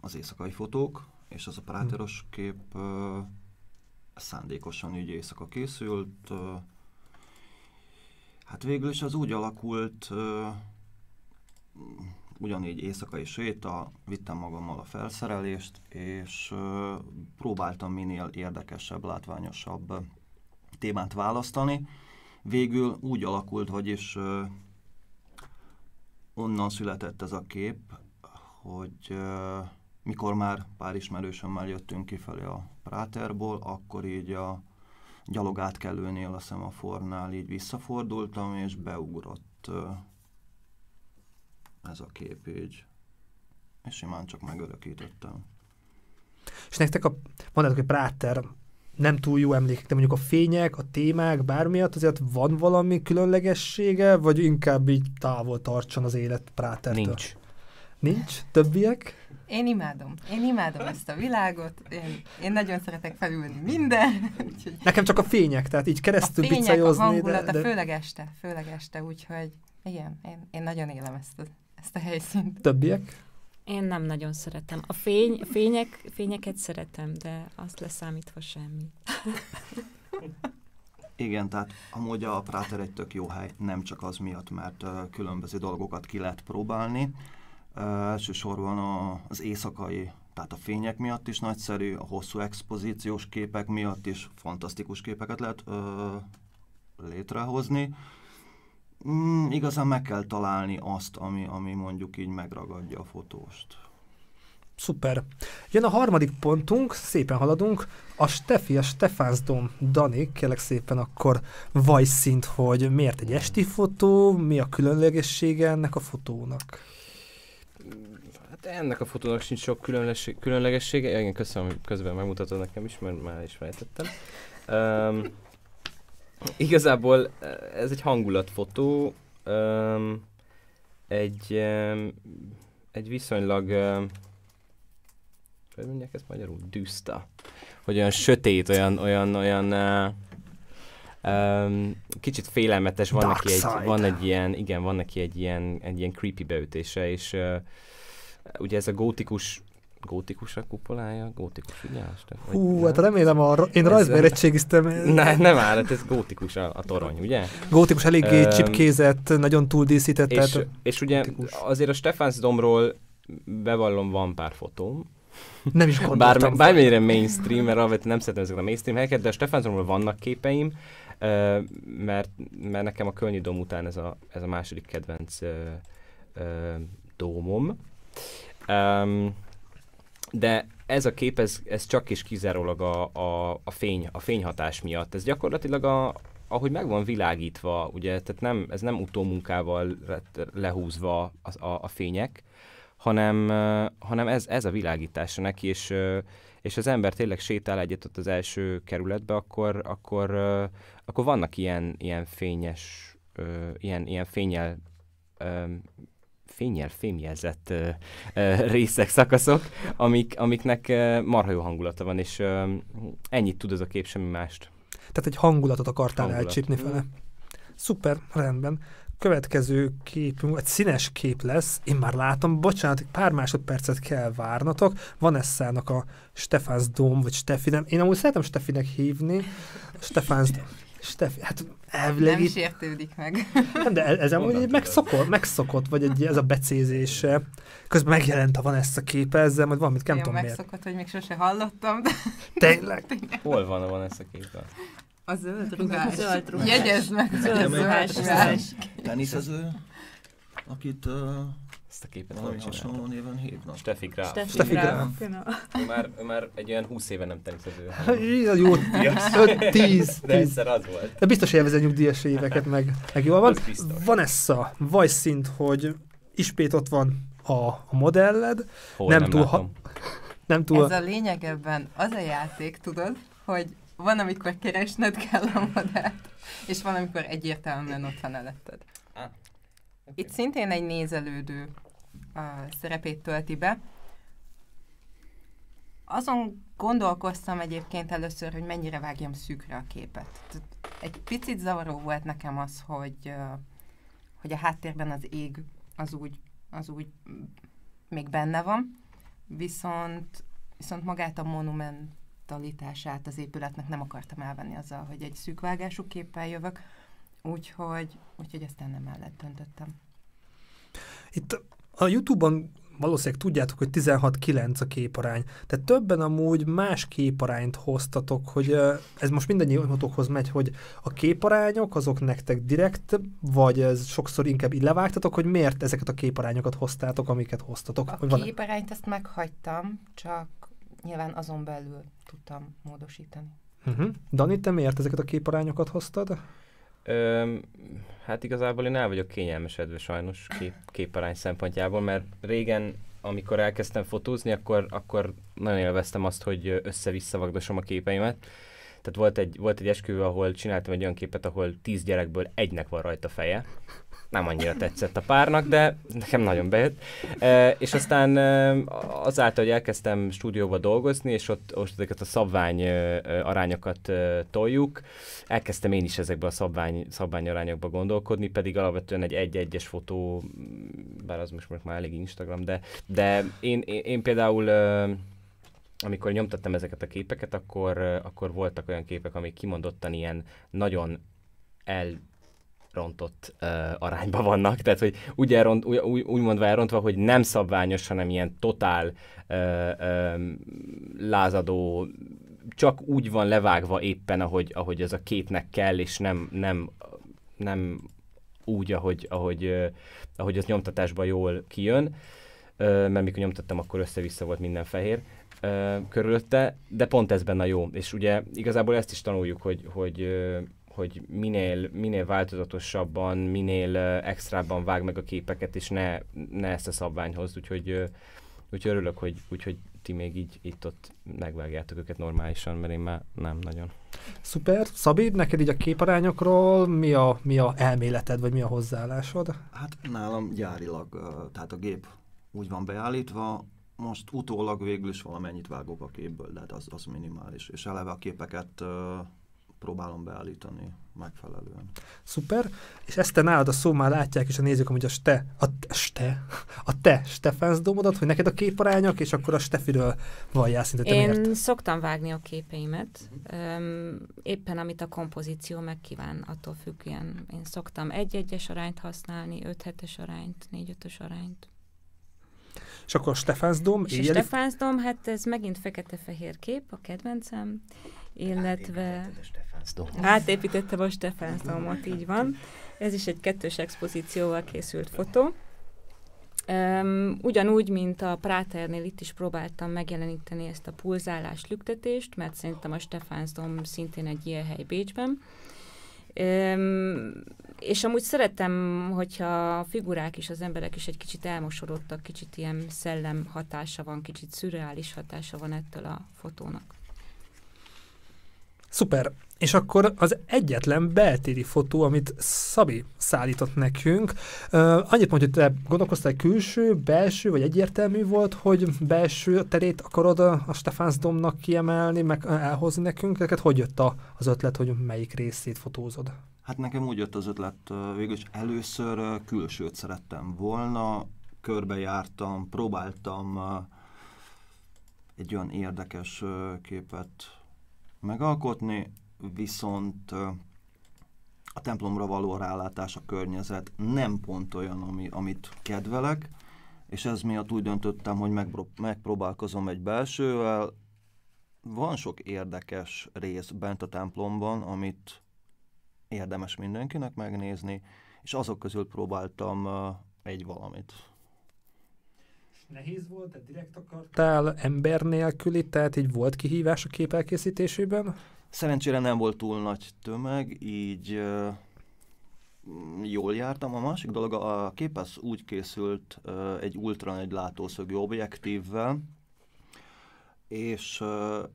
az éjszakai fotók, és az a práteros hmm. kép szándékosan így éjszaka készült. Hát végül is az úgy alakult, ugyanígy éjszakai séta, vittem magammal a felszerelést, és próbáltam minél érdekesebb, látványosabb témát választani. Végül úgy alakult, vagyis onnan született ez a kép, hogy mikor már pár ismerősömmel jöttünk kifelé a Práterból, akkor így a gyalogátkelőnél a szemafornál így visszafordultam, és beugrott ez a kép így. És simán csak megörökítettem. És nektek a, mondatok, hogy Práter nem túl jó emlékek, de mondjuk a fények, a témák, bármiatt azért van valami különlegessége, vagy inkább így távol tartson az élet Prátertől? Nincs. Nincs? Többiek? Én imádom. Én imádom ezt a világot. Én, én nagyon szeretek felülni minden. [laughs] Úgyhogy Nekem csak a fények, tehát így a keresztül fények, a hangulata, de, de főleg este, főleg este, úgyhogy igen, én, én nagyon élem ezt a, ezt a helyszínt. többiek? Én nem nagyon szeretem. A fény, fények, fényeket szeretem, de azt leszámítva semmi. Igen, tehát amúgy a Práter egy tök jó hely, nem csak az miatt, mert uh, különböző dolgokat ki lehet próbálni. Uh, elsősorban a, az éjszakai, tehát a fények miatt is nagyszerű, a hosszú expozíciós képek miatt is fantasztikus képeket lehet uh, létrehozni. Mm, igazán meg kell találni azt, ami, ami mondjuk így megragadja a fotóst. Szuper. Jön a harmadik pontunk, szépen haladunk. A Steffi, a Stefánsdom, Dani, kérlek szépen akkor vaj szint, hogy miért egy esti fotó, mi a különlegessége ennek a fotónak? Hát ennek a fotónak sincs sok különlegessége. Ja, igen, köszönöm, hogy közben megmutatod nekem is, mert már is fejtettem. Um, igazából ez egy hangulatfotó. Um, egy, um, egy viszonylag um, hogy mondják ezt magyarul? Düszta. Hogy olyan sötét, olyan, olyan, olyan uh, um, kicsit félelmetes, van Dark neki, egy, side. van egy ilyen, igen, van neki egy ilyen, egy ilyen creepy beütése, és uh, ugye ez a gótikus gótikus a kupolája? Gótikus? Vagy Hú, nem? hát remélem, a, én Ez- rajzba érettségiztem. Ne, nem áll, hát ez gótikus a, a torony, ugye? Gótikus eléggé Öm, csipkézett, nagyon túl díszített, És, tehát és ugye gótikus. azért a Stefánsdomról bevallom, van pár fotóm, nem is Bár, gondoltam. bármennyire mainstream, mert alapvetően nem szeretem ezeket a mainstream helyeket, de a Stefánzomról vannak képeim, mert, mert nekem a Kölnyi Dóm után ez a, ez a második kedvenc dómom. Um, de ez a kép, ez, ez csak és kizárólag a, a, a, fény, a fényhatás miatt. Ez gyakorlatilag a, ahogy meg van világítva, ugye, tehát nem, ez nem utómunkával lehúzva a, a, a fények, hanem, hanem ez, ez a világítása neki, és, és az ember tényleg sétál egyet ott az első kerületbe, akkor, akkor, akkor vannak ilyen, ilyen fényes, ilyen, ilyen fényel, ö, fényel fémjelzett ö, ö, részek, szakaszok, amik, amiknek ö, marha jó hangulata van, és ö, ennyit tud ez a kép, semmi mást. Tehát egy hangulatot akartál Hangulat. elcsípni fele. Szuper, rendben. Következő képünk, egy színes kép lesz, én már látom, bocsánat, egy pár másodpercet kell várnatok. Van Esszának a Stefáns Dóm, vagy Steffi, nem, én amúgy szeretem Steffinek hívni. Stefáns Steffi, hát elvileg Nem itt, sértődik meg. nem, de ez amúgy megszokott, megszokott, vagy egy, ez a becézése. Közben megjelent a van ezt a képe ezzel, majd valamit nem tudom miért. megszokott, hogy még sose hallottam, de Tényleg. Hol van, van ez a képen? a zöld rugás. Zöld rugás. Jegyezd meg, a Zöld zöld ruhás rugás. Teniszező, akit uh, Ezt a képet valami hasonló néven hívnak. Steffi Graf. Steffi Steffi Graf. Ő már, ő már egy olyan 20 éve nem teniszező. Jó, [laughs] 5, 10, De egyszer az volt. De biztos élvezi a nyugdíjas éveket, meg, meg jól van. Vanessa, vagy szint, hogy ismét ott van a, a modelled, Hol Nem nem, túl túl ha- nem túl... Ez a lényeg ebben az a játék, tudod, hogy van, amikor keresned kell a modellt, és van, amikor egyértelműen ott van eletted. Itt szintén egy nézelődő a szerepét tölti be. Azon gondolkoztam egyébként először, hogy mennyire vágjam szűkre a képet. Egy picit zavaró volt nekem az, hogy, hogy a háttérben az ég az úgy, az úgy még benne van, viszont, viszont magát a monumentalitását az épületnek nem akartam elvenni azzal, hogy egy szűkvágású képpel jövök, úgyhogy, úgyhogy aztán nem mellett döntöttem. Itt a Youtube-on valószínűleg tudjátok, hogy 16-9 a képarány. Tehát többen amúgy más képarányt hoztatok, hogy ez most mindannyiatokhoz megy, hogy a képarányok azok nektek direkt, vagy ez sokszor inkább így levágtatok, hogy miért ezeket a képarányokat hoztátok, amiket hoztatok. A van képarányt ezt meghagytam, csak nyilván azon belül tudtam módosítani. uh-huh. Dani, te miért ezeket a képarányokat hoztad? Hát igazából én el vagyok kényelmesedve sajnos kép, képarány szempontjából, mert régen, amikor elkezdtem fotózni, akkor, akkor nagyon élveztem azt, hogy össze-vissza a képeimet. Tehát volt egy, volt egy esküvő, ahol csináltam egy olyan képet, ahol tíz gyerekből egynek van rajta feje nem annyira tetszett a párnak, de nekem nagyon bejött. E, és aztán e, azáltal, hogy elkezdtem stúdióba dolgozni, és ott, ott ezeket a szabvány e, arányokat e, toljuk, elkezdtem én is ezekbe a szabvány, szabvány arányokba gondolkodni, pedig alapvetően egy egy-egyes fotó, bár az most már elég Instagram, de, de én, én, én például e, amikor nyomtattam ezeket a képeket, akkor, akkor voltak olyan képek, amik kimondottan ilyen nagyon el rontott uh, arányban vannak, tehát hogy úgy, elront, úgy, úgy mondva elrontva, hogy nem szabványos, hanem ilyen totál uh, um, lázadó, csak úgy van levágva éppen, ahogy, ahogy ez a képnek kell, és nem, nem, nem úgy, ahogy, ahogy, uh, ahogy az nyomtatásban jól kijön, uh, mert mikor nyomtattam, akkor össze-vissza volt minden fehér uh, körülötte, de pont ez benne jó, és ugye igazából ezt is tanuljuk, hogy, hogy hogy minél, minél változatosabban, minél extrábban vág meg a képeket, és ne, ne ezt a szabványhoz, úgyhogy, úgyhogy örülök, hogy, úgyhogy ti még így itt-ott megvágjátok őket normálisan, mert én már nem nagyon. Szuper. Szabi, neked így a képarányokról mi a, mi a elméleted, vagy mi a hozzáállásod? Hát nálam gyárilag, tehát a gép úgy van beállítva, most utólag végül is valamennyit vágok a képből, de hát az, az minimális. És eleve a képeket próbálom beállítani megfelelően. Szuper, és ezt te nálad a szó már látják, és a nézők, hogy a ste, a, ste, a te Stefánsz domodat, hogy neked a képarányok, és akkor a Stefiről valljál szinte te Én miért? szoktam vágni a képeimet, um, éppen amit a kompozíció megkíván, attól függően. Én szoktam egy-egyes arányt használni, öt hetes arányt, négy-ötös arányt. És akkor a Stefánsdom, És a Stefánsdom, hát ez megint fekete-fehér kép, a kedvencem illetve... Átépítettem a Stefánsdomot, így van. Ez is egy kettős expozícióval készült fotó. Um, ugyanúgy, mint a Práternél itt is próbáltam megjeleníteni ezt a pulzálás lüktetést, mert szerintem a Stefánsdom szintén egy ilyen hely Bécsben. Um, és amúgy szeretem, hogyha a figurák is, az emberek is egy kicsit elmosorodtak, kicsit ilyen szellem hatása van, kicsit szürreális hatása van ettől a fotónak. Szuper. És akkor az egyetlen beltéri fotó, amit Szabi szállított nekünk, uh, annyit mondja, hogy te gondolkoztál külső, belső, vagy egyértelmű volt, hogy belső terét akarod a, a Stefánsdomnak kiemelni, meg elhozni nekünk? Neked hogy jött a, az ötlet, hogy melyik részét fotózod? Hát nekem úgy jött az ötlet, végülis először külsőt szerettem volna, körbejártam, próbáltam egy olyan érdekes képet megalkotni, viszont a templomra való rálátás, a környezet nem pont olyan, ami, amit kedvelek, és ez miatt úgy döntöttem, hogy megpró- megpróbálkozom egy belsővel. Van sok érdekes rész bent a templomban, amit érdemes mindenkinek megnézni, és azok közül próbáltam egy valamit nehéz volt, te direkt akartál ember nélküli, tehát így volt kihívás a kép elkészítésében? Szerencsére nem volt túl nagy tömeg, így uh, jól jártam. A másik dolog, a kép az úgy készült uh, egy ultra nagy látószögű objektívvel, és uh,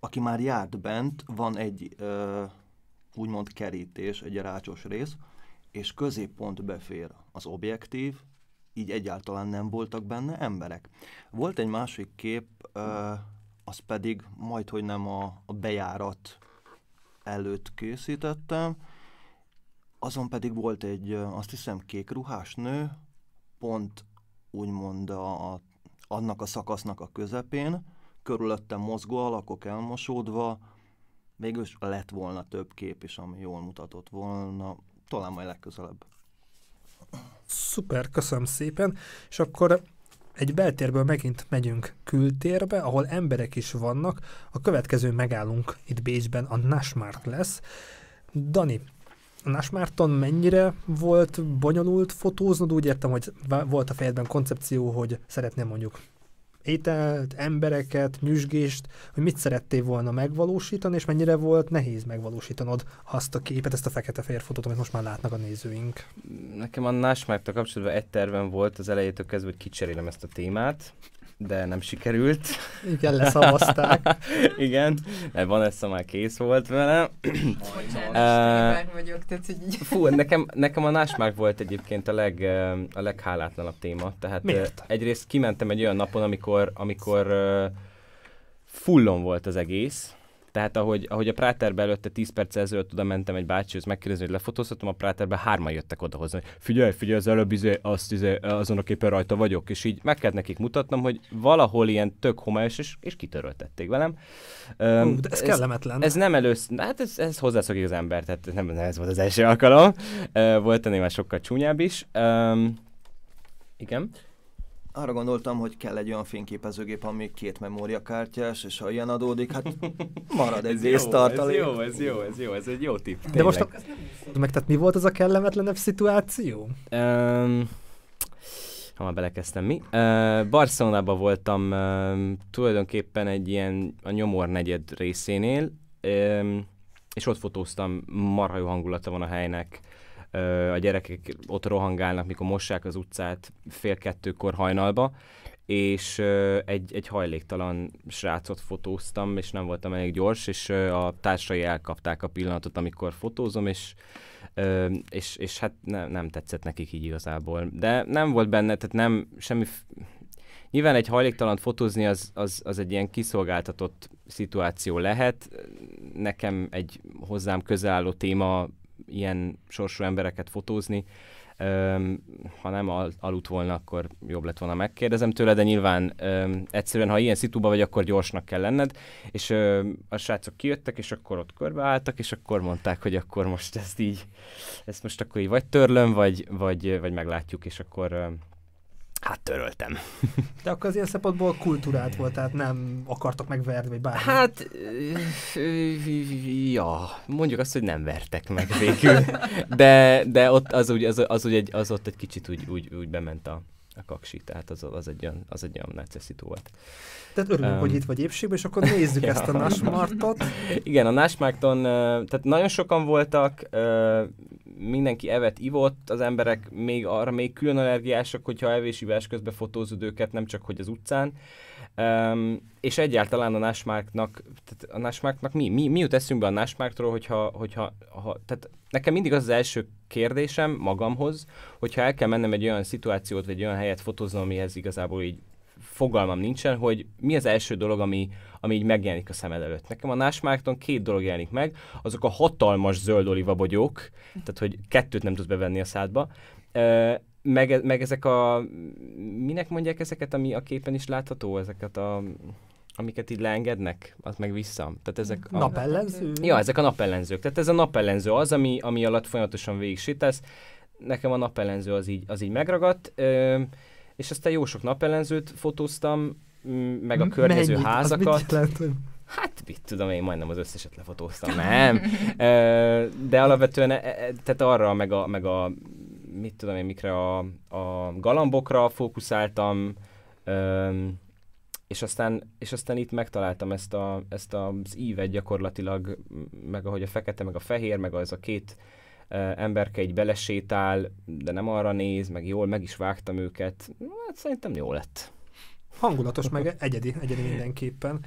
aki már járt bent, van egy úgymond kerítés, egy rácsos rész, és középpont befér az objektív, így egyáltalán nem voltak benne emberek. Volt egy másik kép, az pedig majd, hogy nem a, bejárat előtt készítettem, azon pedig volt egy, azt hiszem, kék ruhás nő, pont úgymond a, a, annak a szakasznak a közepén, körülöttem mozgó alakok elmosódva, végül lett volna több kép is, ami jól mutatott volna, talán majd legközelebb. Szuper, köszönöm szépen. És akkor egy beltérből megint megyünk kültérbe, ahol emberek is vannak. A következő megállunk itt Bécsben, a Nasmart lesz. Dani, a mennyire volt bonyolult fotóznod? Úgy értem, hogy volt a fejedben koncepció, hogy szeretném mondjuk ételt, embereket, nyüzsgést, hogy mit szerettél volna megvalósítani, és mennyire volt nehéz megvalósítanod azt a képet, ezt a fekete-fehér fotót, amit most már látnak a nézőink. Nekem a Násmárktal kapcsolatban egy tervem volt az elejétől kezdve, hogy kicserélem ezt a témát, de nem sikerült. Igen, leszavazták. [laughs] Igen, mert Vanessa már kész volt vele. Bocsánat, [clears throat] uh, vagyok, tehát hogy Fú, nekem, nekem a Násmárk volt egyébként a, leg, a leghálátlanabb téma. Tehát Miért? egyrészt kimentem egy olyan napon, amikor, amikor fullon volt az egész, tehát ahogy, ahogy a Práterbe előtte 10 perc ezelőtt oda mentem egy bácsihoz megkérdezni, hogy lefotózhatom, a Práterbe hárman jöttek oda hozni. Figyelj, figyelj, az előbb izé, azt izé, azon a képen rajta vagyok, és így meg kellett nekik mutatnom, hogy valahol ilyen tök homályos, és, és kitöröltették velem. Um, de ez, ez kellemetlen. Ez nem először, hát ez, ez hozzászokik az ember, tehát nem, nem ez volt az első alkalom. Uh, volt ennél már sokkal csúnyább is. Um, igen arra gondoltam, hogy kell egy olyan fényképezőgép, ami két memóriakártyás, és ha ilyen adódik, hát [laughs] marad egy résztartalék. Ez jó, ez jó, ez jó, ez egy jó tipp. Tényleg. De most a, meg, tehát mi volt az a kellemetlenebb szituáció? Um, ha már belekezdtem mi. Uh, Barcelonában voltam uh, tulajdonképpen egy ilyen a nyomor negyed részénél, um, és ott fotóztam, marha jó hangulata van a helynek a gyerekek ott rohangálnak, mikor mossák az utcát fél kettőkor hajnalba, és egy, egy hajléktalan srácot fotóztam, és nem voltam elég gyors, és a társai elkapták a pillanatot, amikor fotózom, és és, és hát ne, nem tetszett nekik így igazából. De nem volt benne, tehát nem semmi... Nyilván egy hajléktalant fotózni az, az, az egy ilyen kiszolgáltatott szituáció lehet. Nekem egy hozzám közelálló téma ilyen sorsú embereket fotózni. Öm, ha nem al- aludt volna, akkor jobb lett volna megkérdezem tőle, de nyilván öm, egyszerűen, ha ilyen szituba vagy, akkor gyorsnak kell lenned, és öm, a srácok kijöttek, és akkor ott körbeálltak, és akkor mondták, hogy akkor most ezt így, ezt most akkor így vagy törlöm, vagy, vagy, vagy meglátjuk, és akkor öm, Hát töröltem. De akkor az ilyen szempontból kultúrát volt, tehát nem akartak megverni, vagy bármi. Hát, ja, mondjuk azt, hogy nem vertek meg végül. [laughs] De, de ott az, úgy, az, az, úgy egy, az ott egy kicsit úgy, úgy, úgy bement a, a kaksi, tehát az, az, egy olyan, az egy olyan necessitó volt. Tehát örülünk, um, hogy itt vagy épségben, és akkor nézzük [laughs] ja. ezt a Nashmartot. Igen, a Nashmarton, tehát nagyon sokan voltak, mindenki evet ivott, az emberek még arra még külön allergiások, hogyha evés-ivás közben fotózod őket, nem csak hogy az utcán. Um, és egyáltalán a Nashmarknak, tehát a Nashmarknak mi, mi, mi jut eszünkbe a Nashmarktól, hogyha, hogyha ha, tehát nekem mindig az az első kérdésem magamhoz, hogyha el kell mennem egy olyan szituációt, vagy egy olyan helyet fotóznom, amihez igazából így fogalmam nincsen, hogy mi az első dolog, ami, ami így megjelenik a szemed előtt. Nekem a Násmárton két dolog jelenik meg, azok a hatalmas zöld olivabogyók, tehát hogy kettőt nem tudsz bevenni a szádba, meg, meg ezek a, minek mondják ezeket, ami a képen is látható, ezeket a amiket így leengednek, az meg vissza. Tehát ezek a... Napellenző? Ja, ezek a napellenzők. Tehát ez a napellenző az, ami, ami alatt folyamatosan végig sétálsz. Nekem a napellenző az így, az így megragadt. Ö, és aztán jó sok napellenzőt fotóztam, meg a környező Mennyit? házakat. Hát, mit tudom én, majdnem az összeset lefotóztam, nem? De alapvetően, e, e, tehát arra, meg a, meg a mit tudom én, mikre a, a galambokra fókuszáltam, és aztán, és aztán itt megtaláltam ezt, a, ezt az ívet gyakorlatilag, meg ahogy a fekete, meg a fehér, meg az a két emberke így belesétál, de nem arra néz, meg jól meg is vágtam őket. Hát szerintem jó lett. Hangulatos, meg egyedi, egyedi mindenképpen.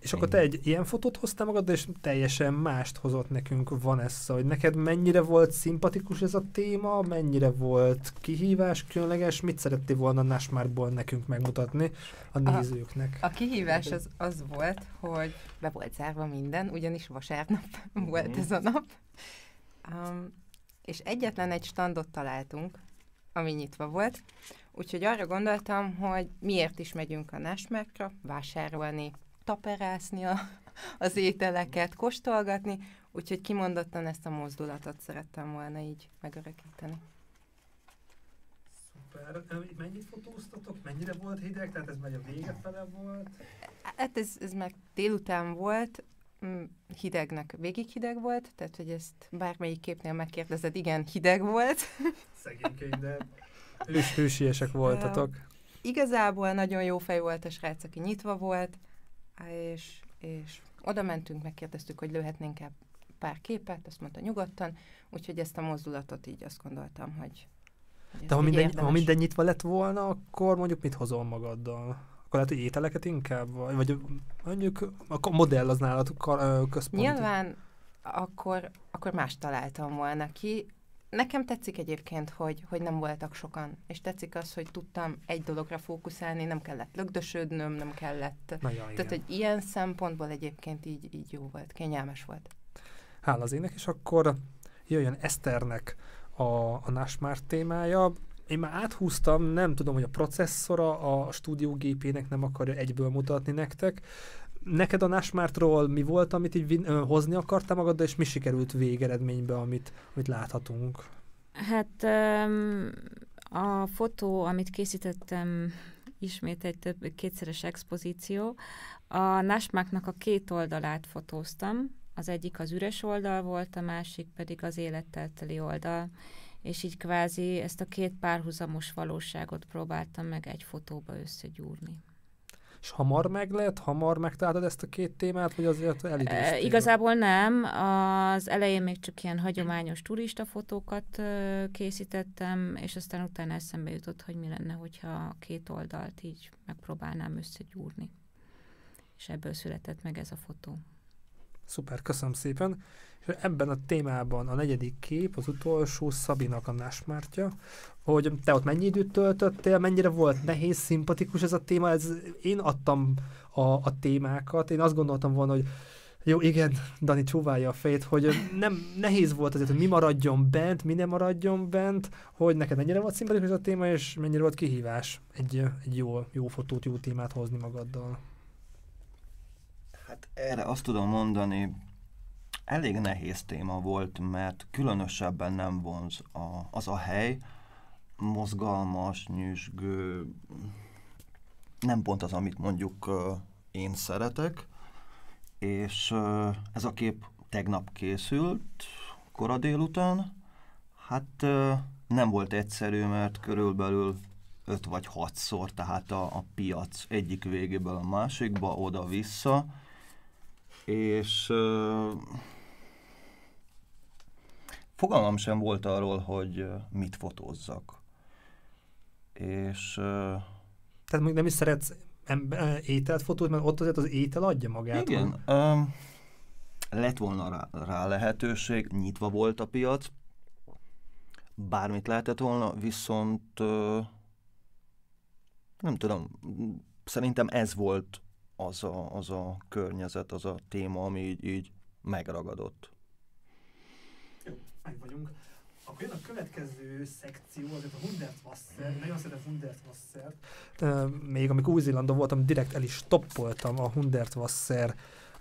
És akkor te egy ilyen fotót hoztál magad, és teljesen mást hozott nekünk Vanessa, hogy neked mennyire volt szimpatikus ez a téma, mennyire volt kihívás, különleges, mit szerettél volna Nasmárból nekünk megmutatni a nézőknek? A, a kihívás az, az volt, hogy be volt zárva minden, ugyanis vasárnap [laughs] volt ez a nap, Um, és egyetlen egy standot találtunk, ami nyitva volt, úgyhogy arra gondoltam, hogy miért is megyünk a Násmerkra, vásárolni, taperászni a, az ételeket, kóstolgatni, úgyhogy kimondottan ezt a mozdulatot szerettem volna így megörökíteni. Szuper. Mennyit fotóztatok? Mennyire volt hideg? Tehát ez megy a vége fele volt? Hát ez, ez meg délután volt, Mm, hidegnek végig hideg volt, tehát hogy ezt bármelyik képnél megkérdezed, igen, hideg volt. [laughs] Szegénykeim, de hős, hősiesek voltatok. igazából nagyon jó fej volt a srác, aki nyitva volt, és, és oda mentünk, megkérdeztük, hogy lőhetnénk-e pár képet, azt mondta nyugodtan, úgyhogy ezt a mozdulatot így azt gondoltam, hogy, hogy De ha minden, ha minden nyitva lett volna, akkor mondjuk mit hozol magaddal? Akkor lehet, hogy ételeket inkább? Vagy, vagy mondjuk a modell az nálad központi? Nyilván akkor, akkor más találtam volna ki. Nekem tetszik egyébként, hogy, hogy nem voltak sokan, és tetszik az, hogy tudtam egy dologra fókuszálni, nem kellett lögdösödnöm, nem kellett. Na, ja, Tehát, hogy ilyen szempontból egyébként így, így jó volt, kényelmes volt. Hála az ének, és akkor jöjjön Eszternek a, a Nasmart témája. Én már áthúztam, nem tudom, hogy a processzora a stúdiógépének nem akarja egyből mutatni nektek. Neked a Nasmartról mi volt, amit így hozni akartál magaddal, és mi sikerült végeredménybe, amit, amit láthatunk? Hát a fotó, amit készítettem, ismét egy több kétszeres expozíció. A Nasmáknak a két oldalát fotóztam, az egyik az üres oldal volt, a másik pedig az élettel teli oldal, és így kvázi ezt a két párhuzamos valóságot próbáltam meg egy fotóba összegyúrni. És hamar meg lett, hamar megtaláltad ezt a két témát, vagy azért elidőztél? E, igazából nem. Az elején még csak ilyen hagyományos turista fotókat készítettem, és aztán utána eszembe jutott, hogy mi lenne, hogyha a két oldalt így megpróbálnám összegyúrni. És ebből született meg ez a fotó. Szuper, köszönöm szépen. És ebben a témában a negyedik kép, az utolsó Szabinak a násmártja, hogy te ott mennyi időt töltöttél, mennyire volt nehéz, szimpatikus ez a téma, ez, én adtam a, a témákat, én azt gondoltam volna, hogy jó, igen, Dani csóválja a fejét, hogy nem nehéz volt azért, hogy mi maradjon bent, mi nem maradjon bent, hogy neked mennyire volt szimpatikus a téma, és mennyire volt kihívás egy, egy jó, jó fotót, jó témát hozni magaddal. Hát erre azt tudom mondani, elég nehéz téma volt, mert különösebben nem vonz a, az a hely, mozgalmas, nyüzsgő, nem pont az, amit mondjuk uh, én szeretek, és uh, ez a kép tegnap készült, kora délután, hát uh, nem volt egyszerű, mert körülbelül öt vagy hatszor, tehát a, a piac egyik végéből a másikba, oda-vissza, és fogalmam sem volt arról, hogy mit fotózzak. És... Tehát még nem is szeretsz ember, ételt fotózni, mert ott azért az étel adja magát. Igen. Um, lett volna rá, rá lehetőség, nyitva volt a piac, bármit lehetett volna, viszont uh, nem tudom, szerintem ez volt az a, az a környezet, az a téma, ami így, így megragadott. Meg vagyunk. Akkor jön a következő szekció, azért a Hundertwasser, nagyon szeretem Hundertwasser. Még amikor Új-Zélandon voltam, direkt el is stoppoltam a Hundertwasser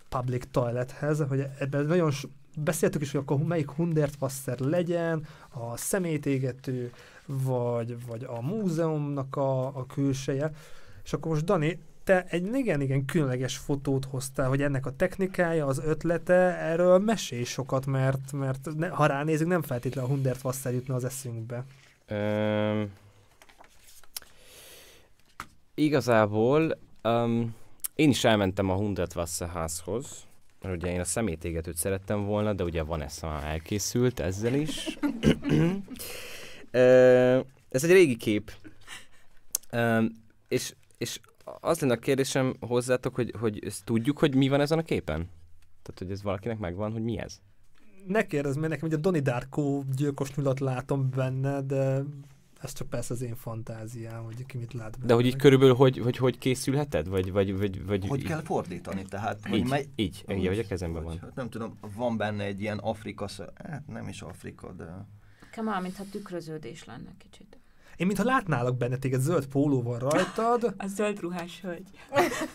public toilethez, hogy ebben nagyon beszéltük is, hogy akkor melyik Hundertwasser legyen, a szemétégető, vagy, vagy a múzeumnak a, a külseje. És akkor most Dani, te egy igen-igen különleges fotót hoztál, hogy ennek a technikája, az ötlete, erről mesélj sokat, mert, mert ne, ha ránézünk, nem feltétlenül a Hundert Wasser jutna az eszünkbe. Um, igazából um, én is elmentem a Hundert Wasser házhoz, mert ugye én a szemétégetőt szerettem volna, de ugye van ez már elkészült ezzel is. [coughs] uh, ez egy régi kép. Um, és, és az lenne a kérdésem hozzátok, hogy, hogy ezt tudjuk, hogy mi van ezen a képen? Tehát, hogy ez valakinek megvan, hogy mi ez? Ne kérdezz, mert nekem ugye a Donnie Darko gyilkos nyulat látom benne, de ez csak persze az én fantáziám, hogy ki mit lát benne. De hogy így körülbelül hogy, hogy, hogy készülheted? Vagy, vagy, vagy, vagy hogy kell fordítani? Tehát, így, hogy mely... így, így, így, hogy a kezemben van. Hát nem tudom, van benne egy ilyen Afrika, hát nem is Afrika, de... Nekem mintha tükröződés lenne kicsit. Én mintha látnálak benne téged, zöld póló van rajtad. [laughs] A zöld ruhás hölgy.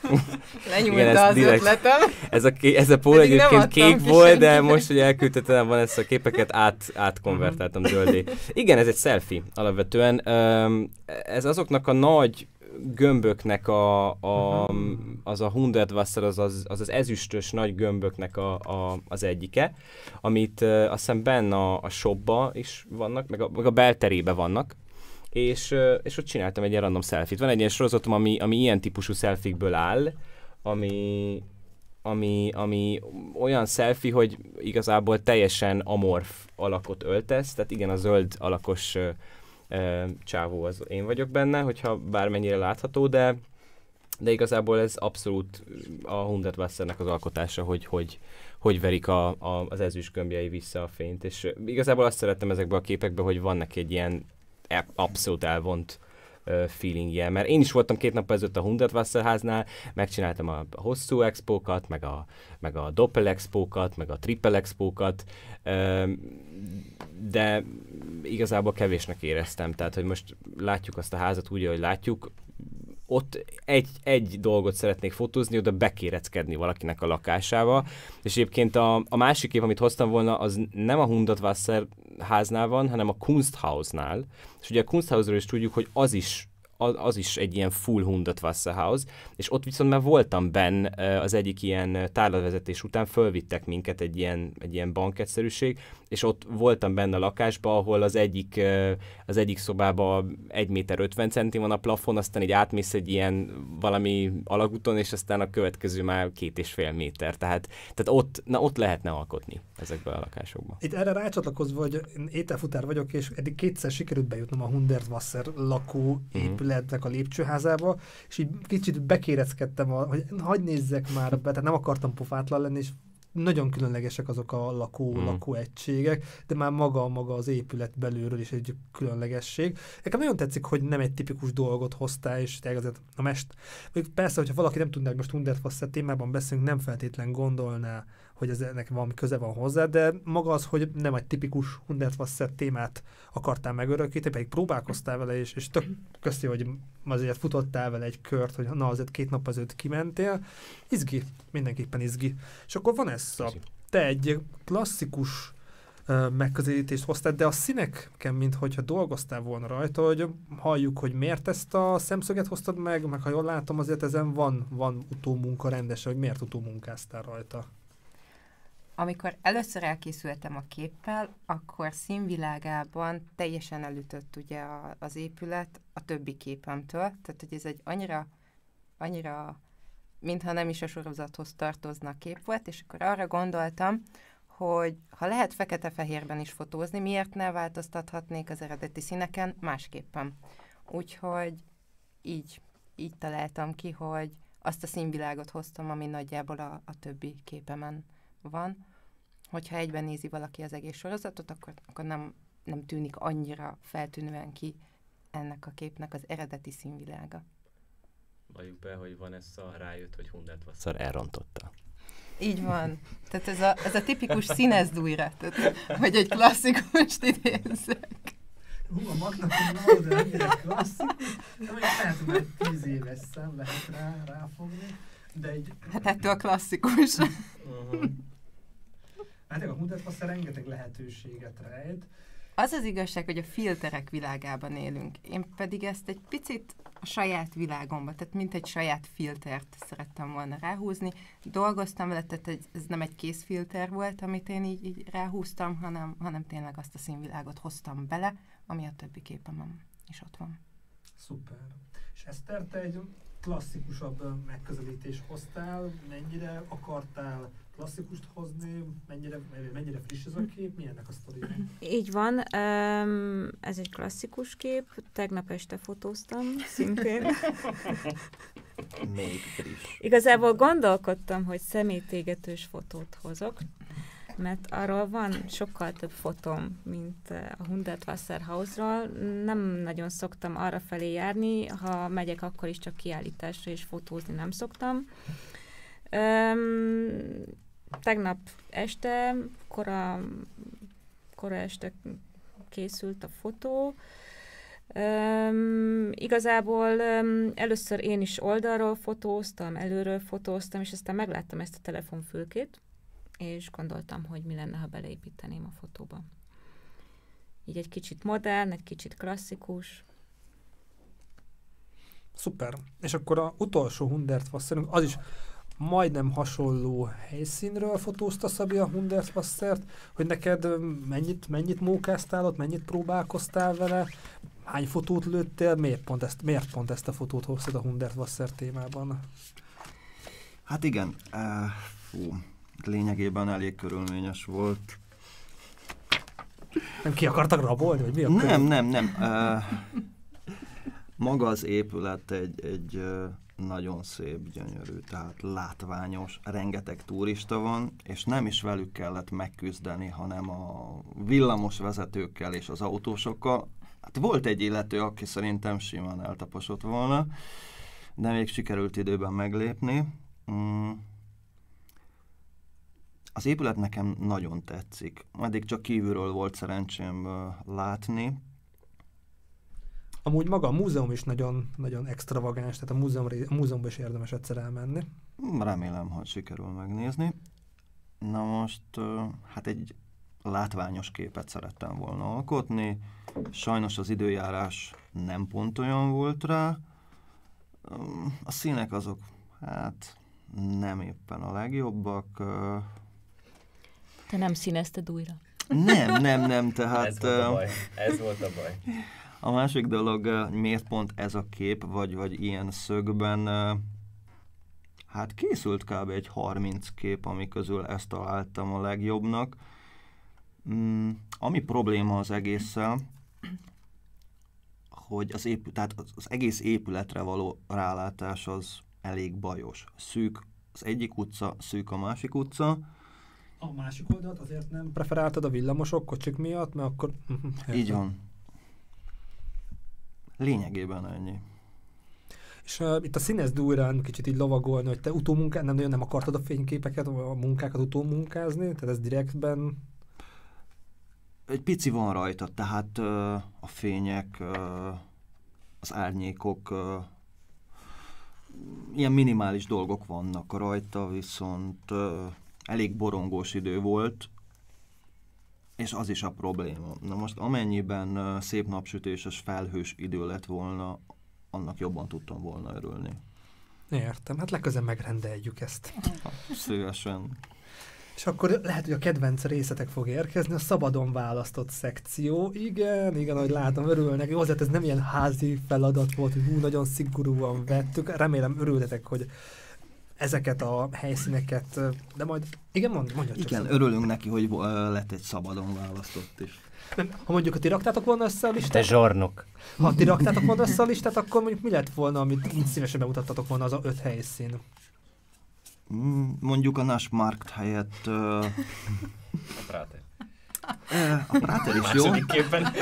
[laughs] Lenyúlta az direkt, ötletem. Ez a, ké, ez a póló egyébként kék volt, de most, hogy elküldtetem van ezt a képeket, át, átkonvertáltam zöldé. Igen, ez egy selfie alapvetően. Ez azoknak a nagy gömböknek a, a, az a Hundertwasser, az az, az az ezüstös nagy gömböknek a, a, az egyike, amit uh, azt hiszem benne a, a shopba is vannak, meg a, meg a belterébe vannak, és, és ott csináltam egy ilyen random selfie-t. Van egy ilyen sorozatom, ami, ami ilyen típusú selfikből áll, ami, ami, ami olyan selfie, hogy igazából teljesen amorf alakot öltesz, tehát igen, a zöld alakos ö, ö, csávó az én vagyok benne, hogyha bármennyire látható, de de igazából ez abszolút a Hundertwassernek az alkotása, hogy, hogy, hogy verik a, a, az ezüst gömbjei vissza a fényt, és igazából azt szerettem ezekben a képekben, hogy van neki egy ilyen abszolút elvont feelingje, mert én is voltam két nap ezelőtt a Hundertwasserháznál, megcsináltam a, hosszú expókat, meg a, meg a doppel expókat, meg a triple expókat, de igazából kevésnek éreztem, tehát hogy most látjuk azt a házat úgy, ahogy látjuk, ott egy, egy dolgot szeretnék fotózni, oda bekéreckedni valakinek a lakásába, és egyébként a, a másik kép, amit hoztam volna, az nem a Hundertwasser háznál van, hanem a Kunsthausnál, és ugye a Kunsthausról is tudjuk, hogy az is az, is egy ilyen full Hundertwasserhaus, és ott viszont már voltam benn az egyik ilyen tárlatvezetés után, fölvittek minket egy ilyen, egy ilyen banketszerűség, és ott voltam benne a lakásba, ahol az egyik, az egyik szobában 1 méter 50 centi van a plafon, aztán így átmész egy ilyen valami alagúton, és aztán a következő már két és fél méter. Tehát, tehát ott, na, ott lehetne alkotni ezekben a lakásokban. Itt erre rácsatlakozva, hogy én ételfutár vagyok, és eddig kétszer sikerült bejutnom a Hundertwasser lakó mhm. épületnek a lépcsőházába, és így kicsit bekéreckedtem, hogy hagyj nézzek már be, tehát nem akartam pofátlan lenni, és nagyon különlegesek azok a lakó, mm. lakóegységek, de már maga maga az épület belülről is egy különlegesség. Nekem nagyon tetszik, hogy nem egy tipikus dolgot hoztál, és azért a mest... Persze, hogyha valaki nem tudná, hogy most Hundertwasser témában beszélünk, nem feltétlen gondolná, hogy ez ennek valami köze van hozzá, de maga az, hogy nem egy tipikus Hundertwasser témát akartál megörökíteni, pedig próbálkoztál vele, és, és tök köszi, hogy azért futottál vele egy kört, hogy na azért két nap azért kimentél. Izgi, mindenképpen izgi. És akkor van ez a, te egy klasszikus megközelítést hoztad, de a színeken, mint hogyha dolgoztál volna rajta, hogy halljuk, hogy miért ezt a szemszöget hoztad meg, meg ha jól látom, azért ezen van, van utómunka rendesen, hogy miért utómunkáztál rajta. Amikor először elkészültem a képpel, akkor színvilágában teljesen elütött ugye a, az épület a többi képemtől, tehát hogy ez egy annyira, annyira, mintha nem is a sorozathoz tartozna kép volt, és akkor arra gondoltam, hogy ha lehet fekete-fehérben is fotózni, miért ne változtathatnék az eredeti színeken másképpen. Úgyhogy így, így találtam ki, hogy azt a színvilágot hoztam, ami nagyjából a, a többi képemen van. Hogyha egyben nézi valaki az egész sorozatot, akkor, akkor nem, nem tűnik annyira feltűnően ki ennek a képnek az eredeti színvilága. Valljuk be, hogy van ez a rájött, hogy Hundertwasser elrontotta. Így van. Tehát ez a, ez a tipikus színezd újra, tehát, hogy egy klasszikust idézzek. Hú, a Magna Cum de ennyire klasszikus, de mondjuk lehet, hogy tíz éves szem lehet rá, ráfogni, de egy... Hát ettől klasszikus. Uh-huh. Hát a Hundertwasser rengeteg lehetőséget rejt. Az az igazság, hogy a filterek világában élünk. Én pedig ezt egy picit a saját világomba, tehát mint egy saját filtert szerettem volna ráhúzni. Dolgoztam vele, tehát ez nem egy készfilter volt, amit én így, így ráhúztam, hanem, hanem tényleg azt a színvilágot hoztam bele, ami a többi képemem is ott van. Szuper. És Eszter, te egy klasszikusabb megközelítés hoztál, mennyire akartál klasszikust hozni, mennyire, mennyire friss ez a kép, milyennek a sztori? Így van, ez egy klasszikus kép, tegnap este fotóztam szintén. [laughs] Még friss. Igazából gondolkodtam, hogy szemétégetős fotót hozok, mert arról van sokkal több fotom, mint a Hundertwasser House-ról. Nem nagyon szoktam arra felé járni, ha megyek, akkor is csak kiállításra és fotózni nem szoktam. Um, tegnap este, kora, kora este készült a fotó. Um, igazából um, először én is oldalról fotóztam, előről fotóztam, és aztán megláttam ezt a telefonfülkét, és gondoltam, hogy mi lenne, ha beleépíteném a fotóba. Így egy kicsit modern, egy kicsit klasszikus. Szuper. És akkor a utolsó hundert az is majdnem hasonló helyszínről fotózta Szabi a Hundertwassert, hogy neked mennyit, mennyit mókáztál ott, mennyit próbálkoztál vele, hány fotót lőttél, miért pont ezt, miért pont ezt a fotót hoztad a Hundertwasser témában? Hát igen, uh, fú, lényegében elég körülményes volt. Nem ki akartak rabolni, vagy mi a Nem, nem, nem. Uh, maga az épület egy, egy uh, nagyon szép, gyönyörű, tehát látványos, rengeteg turista van, és nem is velük kellett megküzdeni, hanem a villamos vezetőkkel és az autósokkal. Hát volt egy illető, aki szerintem simán eltaposott volna, de még sikerült időben meglépni. Mm. Az épület nekem nagyon tetszik. Eddig csak kívülről volt szerencsém látni. Amúgy maga a múzeum is nagyon, nagyon extravagáns, tehát a, múzeum, a múzeumban is érdemes egyszer elmenni. Remélem, hogy sikerül megnézni. Na most, hát egy látványos képet szerettem volna alkotni. Sajnos az időjárás nem pont olyan volt rá. A színek azok, hát nem éppen a legjobbak. Te nem színezted újra. Nem, nem, nem, tehát... Ez volt a baj. Ez volt a baj. A másik dolog, miért pont ez a kép, vagy, vagy ilyen szögben, hát készült kb. egy 30 kép, ami közül ezt találtam a legjobbnak. Mm, ami probléma az egésszel, hogy az, épü- tehát az, az egész épületre való rálátás az elég bajos. Szűk az egyik utca, szűk a másik utca, A másik oldalt azért nem preferáltad a villamosok, kocsik miatt, mert akkor... Mhm, így van. Lényegében ennyi. És uh, itt a színezd újrán kicsit így lovagolni, hogy te utómunkát, nem nagyon nem akartad a fényképeket, a munkákat utómunkázni, tehát ez direktben... Egy pici van rajta, tehát ö, a fények, ö, az árnyékok, ö, ilyen minimális dolgok vannak rajta, viszont ö, elég borongós idő volt, és az is a probléma. Na most amennyiben szép napsütéses, felhős idő lett volna, annak jobban tudtam volna örülni. Értem, hát legközelebb megrendeljük ezt. Szívesen. És akkor lehet, hogy a kedvenc részletek fog érkezni, a szabadon választott szekció. Igen, igen, ahogy látom, örülnek. Jó, azért ez nem ilyen házi feladat volt, hogy hú, nagyon szigorúan vettük. Remélem örültetek, hogy ezeket a helyszíneket, de majd, igen, mond, mondja csak. Igen, szabad. örülünk neki, hogy lett egy szabadon választott is. Nem, ha mondjuk, ha ti raktátok volna össze a Te listát, zsarnok. ha ti raktátok volna össze a listát, akkor mondjuk mi lett volna, amit így szívesen bemutattatok volna az a öt helyszín? Mm, Mondjuk a Naschmarkt helyett ö, A Práter. a Prater is jó, Második képen.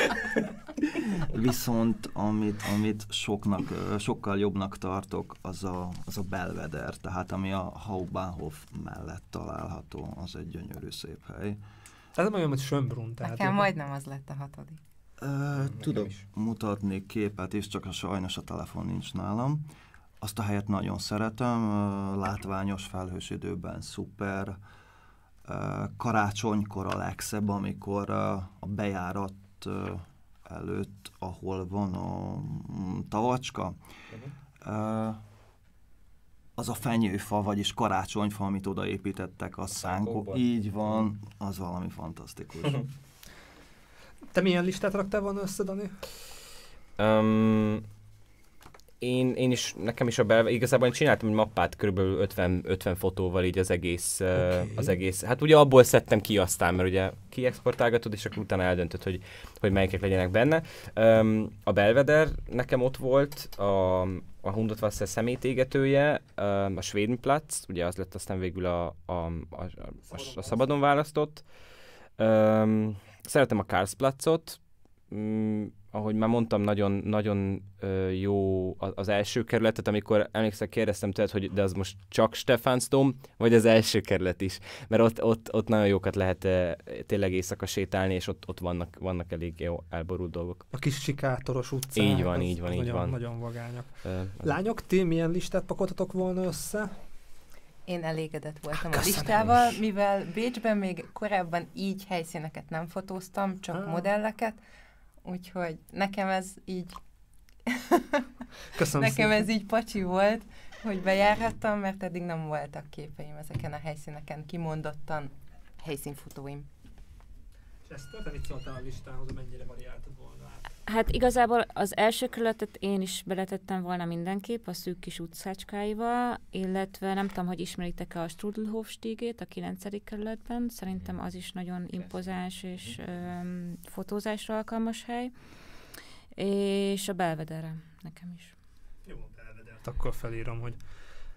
[laughs] viszont amit, amit soknak, sokkal jobbnak tartok, az a, az a Belvedere, tehát ami a Hauptbahnhof mellett található, az egy gyönyörű szép hely. Tehát nem olyan, mint Schönbrunn. Tehát Nekem majdnem az lett a hatodik. Ö, tudok is. mutatni képet is, csak a sajnos a telefon nincs nálam. Azt a helyet nagyon szeretem, látványos felhős időben szuper. Karácsonykor a legszebb, amikor a bejárat előtt, ahol van a mm, tavacska, ö, az a fenyőfa, vagyis karácsonyfa, amit odaépítettek a szánkó. szánkókban? Így van, az valami fantasztikus. [laughs] Te milyen listát raktál volna össze, Dani? Um, én, én is, nekem is a belve, igazából én csináltam egy mappát kb. 50, 50 fotóval így az egész, okay. Az egész, hát ugye abból szedtem ki aztán, mert ugye kiexportálgatod, és akkor utána eldöntöd, hogy, hogy melyikek legyenek benne. Um, a Belveder nekem ott volt, a, a Hundotwasser szemétégetője, um, a Schwedenplatz, ugye az lett aztán végül a, a, a, a, a, a szabadon választott. Um, szeretem a Karlsplatzot, mm, ahogy már mondtam, nagyon, nagyon ö, jó az, első kerületet, amikor emlékszem, kérdeztem tőled, hogy de az most csak Stephansdom, vagy az első kerület is, mert ott, ott, ott nagyon jókat lehet ö, tényleg éjszaka sétálni, és ott, ott vannak, vannak elég jó elborult dolgok. A kis sikátoros utcán. Így van, így van, így nagyon, van. Nagyon vagányak. Ö, Lányok, ti milyen listát pakoltatok volna össze? Én elégedett voltam a Köszönöm. listával, mivel Bécsben még korábban így helyszíneket nem fotóztam, csak Ah. modelleket, úgyhogy nekem ez így, [laughs] Köszönöm nekem szépen. ez így pacsi volt, hogy bejárhattam, mert eddig nem voltak képeim ezeken a helyszíneken, kimondottan helyszínfotóim. És ezt te mit szóltál a listához, mennyire variáltad volna? Hát igazából az első kerületet én is beletettem volna mindenképp a szűk kis utcácskáival, illetve nem tudom, hogy ismeritek-e a Strudelhofstigét a 9. kerületben, szerintem az is nagyon impozáns és öm, fotózásra alkalmas hely, és a Belvedere nekem is. Jó, Belvedert akkor felírom, hogy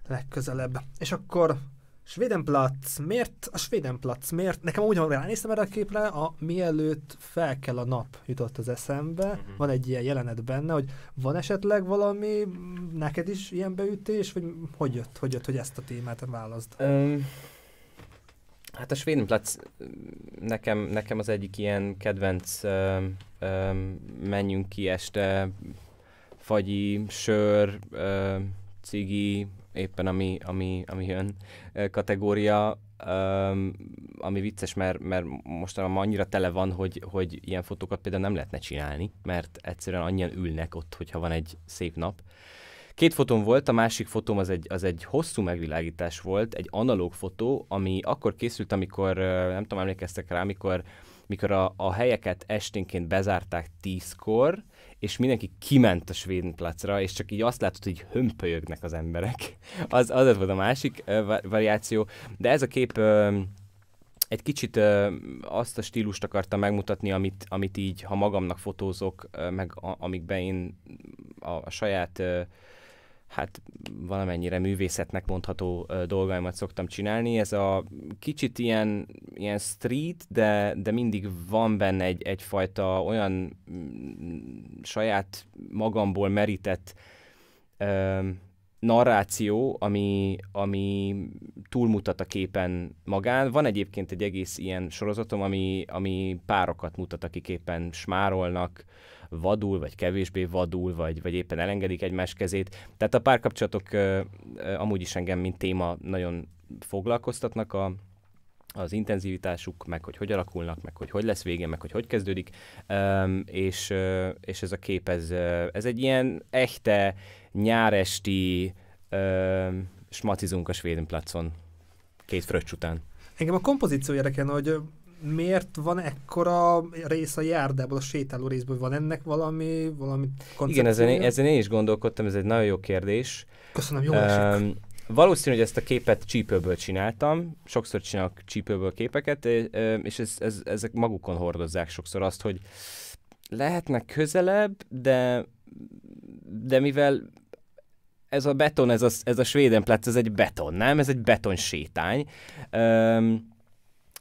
legközelebb. És akkor Swedenplatz, miért a Swedenplatz, miért? Nekem úgy, hogy ránéztem erre a képre, a mielőtt fel kell a nap jutott az eszembe, uh-huh. van egy ilyen jelenet benne, hogy van esetleg valami, neked is ilyen beütés, vagy hogy jött, hogy jött, hogy ezt a témát válaszd? Um, hát a Swedenplatz nekem, nekem az egyik ilyen kedvenc um, um, menjünk ki este, fagyi, sör, um, cigi, éppen ami, ami, ami jön kategória, um, ami vicces, mert, mert mostanában annyira tele van, hogy, hogy ilyen fotókat például nem lehetne csinálni, mert egyszerűen annyian ülnek ott, hogyha van egy szép nap. Két fotóm volt, a másik fotóm az egy, az egy hosszú megvilágítás volt, egy analóg fotó, ami akkor készült, amikor, nem tudom, emlékeztek rá, amikor, mikor a, a helyeket esténként bezárták tízkor, és mindenki kiment a Svédenplacra, és csak így azt látod, hogy hömpölyögnek az emberek. [laughs] Az, az volt a másik variáció. De ez a kép egy kicsit azt a stílust akartam megmutatni, amit, amit így, ha magamnak fotózok, meg a, amikben én a, a saját hát valamennyire művészetnek mondható dolgaimat szoktam csinálni. Ez a kicsit ilyen, ilyen street, de, de mindig van benne egy, egyfajta olyan mm, saját magamból merített uh, narráció, ami, ami túlmutat a képen magán. Van egyébként egy egész ilyen sorozatom, ami, ami párokat mutat, akik éppen smárolnak, vadul, vagy kevésbé vadul, vagy, vagy éppen elengedik egymás kezét. Tehát a párkapcsolatok amúgy is engem, mint téma nagyon foglalkoztatnak a, az intenzivitásuk, meg hogy hogy alakulnak, meg hogy hogy lesz vége, meg hogy hogy kezdődik, um, és, és ez a kép, ez, ez egy ilyen echte nyáresti uh, smacizunk a Svédenplacon két fröccs után. Engem a kompozíció érdekel, hogy miért van ekkora rész a járdából, a sétáló részből? Van ennek valami, valami Igen, ezen, ezen én is gondolkodtam, ez egy nagyon jó kérdés. Köszönöm, jó um, Valószínű, hogy ezt a képet csípőből csináltam, sokszor csinálok csípőből képeket, és ez, ez, ezek magukon hordozzák sokszor azt, hogy lehetnek közelebb, de, de mivel ez a beton, ez a, ez a Svédenplatz, ez egy beton, nem? Ez egy beton sétány. Um,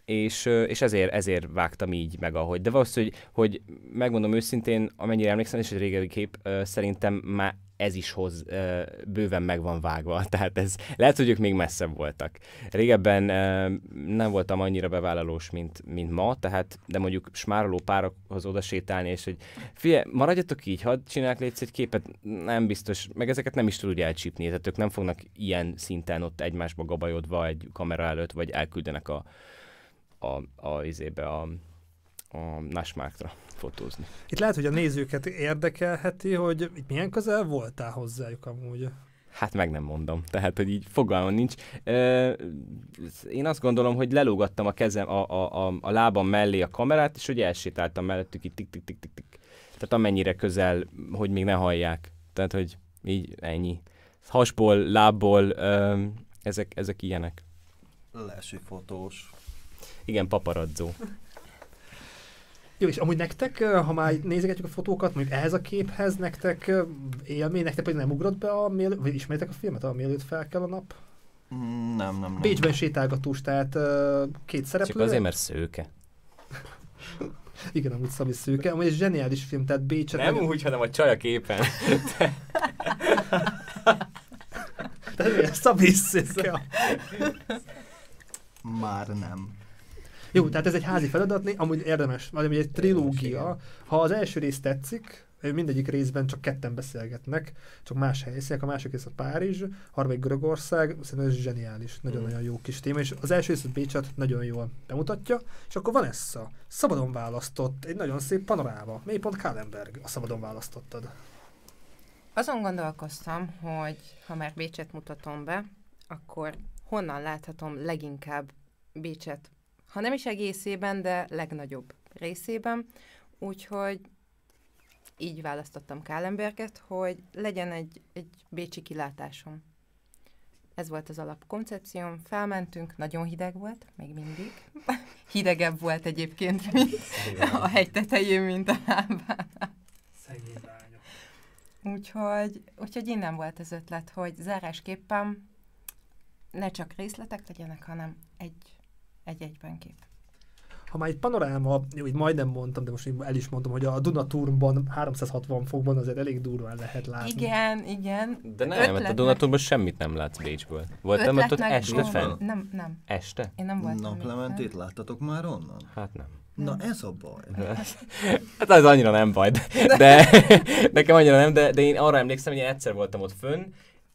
és, és ezért, ezért vágtam így meg, ahogy. De valószínűleg, hogy, hogy megmondom őszintén, amennyire emlékszem, és egy régebbi kép, szerintem már ez is hoz, bőven meg van vágva, [laughs] tehát ez, lehet, hogy ők még messzebb voltak. Régebben nem voltam annyira bevállalós, mint, mint ma, tehát, de mondjuk smároló párokhoz oda sétálni, és hogy figyelj, maradjatok így, hadd csinálják létsz egy képet, nem biztos, meg ezeket nem is tud úgy elcsípni, tehát ők nem fognak ilyen szinten ott egymásba gabajodva egy kamera előtt, vagy elküldenek a, a, a, izébe, a, a Nashmarkra fotózni. Itt lehet, hogy a nézőket érdekelheti, hogy itt milyen közel voltál hozzájuk amúgy. Hát meg nem mondom, tehát, hogy így fogalmam nincs. én azt gondolom, hogy lelógattam a kezem, a, a, a, a lábam mellé a kamerát, és hogy elsétáltam mellettük így tik-tik-tik-tik. Tehát amennyire közel, hogy még ne hallják. Tehát, hogy így ennyi. Hasból, lábból, ezek, ezek ilyenek. Lesi fotós. Igen, paparazzó. Jó, és amúgy nektek, ha már nézegetjük a fotókat, mondjuk ehhez a képhez, nektek élmény, nektek pedig nem ugrott be a mél, vagy ismeritek a filmet, a mielőtt fel kell a nap? Mm, nem, nem, nem. Bécsben sétálgatós, tehát két szereplő. Csak azért, mert szőke. [laughs] Igen, amúgy Szabi szőke, amúgy egy zseniális film, tehát Bécs. Nem meg... úgy, hanem a csaj a képen. [laughs] [laughs] tehát Szabi szőke. Már nem. Jó, tehát ez egy házi feladat, amúgy érdemes, vagy egy trilógia. Ha az első rész tetszik, mindegyik részben csak ketten beszélgetnek, csak más helyszínek, a másik rész a Párizs, a harmadik Görögország, szerintem ez zseniális, nagyon-nagyon jó kis téma, és az első rész a Bécset nagyon jól bemutatja, és akkor van ez a szabadon választott, egy nagyon szép panoráma. Mélypont Kálenberg, a szabadon választottad. Azon gondolkoztam, hogy ha már Bécset mutatom be, akkor honnan láthatom leginkább Bécset ha nem is egészében, de legnagyobb részében. Úgyhogy így választottam Kálenberget, hogy legyen egy, egy bécsi kilátásom. Ez volt az alapkoncepcióm. Felmentünk, nagyon hideg volt, még mindig. [laughs] Hidegebb volt egyébként, mint a hegy tetején, mint a lábán. Szegény lányok. Úgyhogy, úgyhogy innen volt az ötlet, hogy zárásképpen ne csak részletek legyenek, hanem egy, egy egyben kép. Ha már egy panoráma, így majdnem mondtam, de most el is mondom, hogy a Dunatúrban 360 fokban azért elég durván lehet látni. Igen, igen. De nem, mert a Ötletnek- Dunatóban semmit nem látsz Bécsből. Voltam ott, ott ötletnek este fenn? Nem, nem. Este? Én nem voltam. Naplementét láttatok már onnan? Hát nem. Na ez a baj. [laughs] Hát az annyira nem baj, de, de [laughs] nekem annyira nem, de, de én arra emlékszem, hogy én egyszer voltam ott fönn,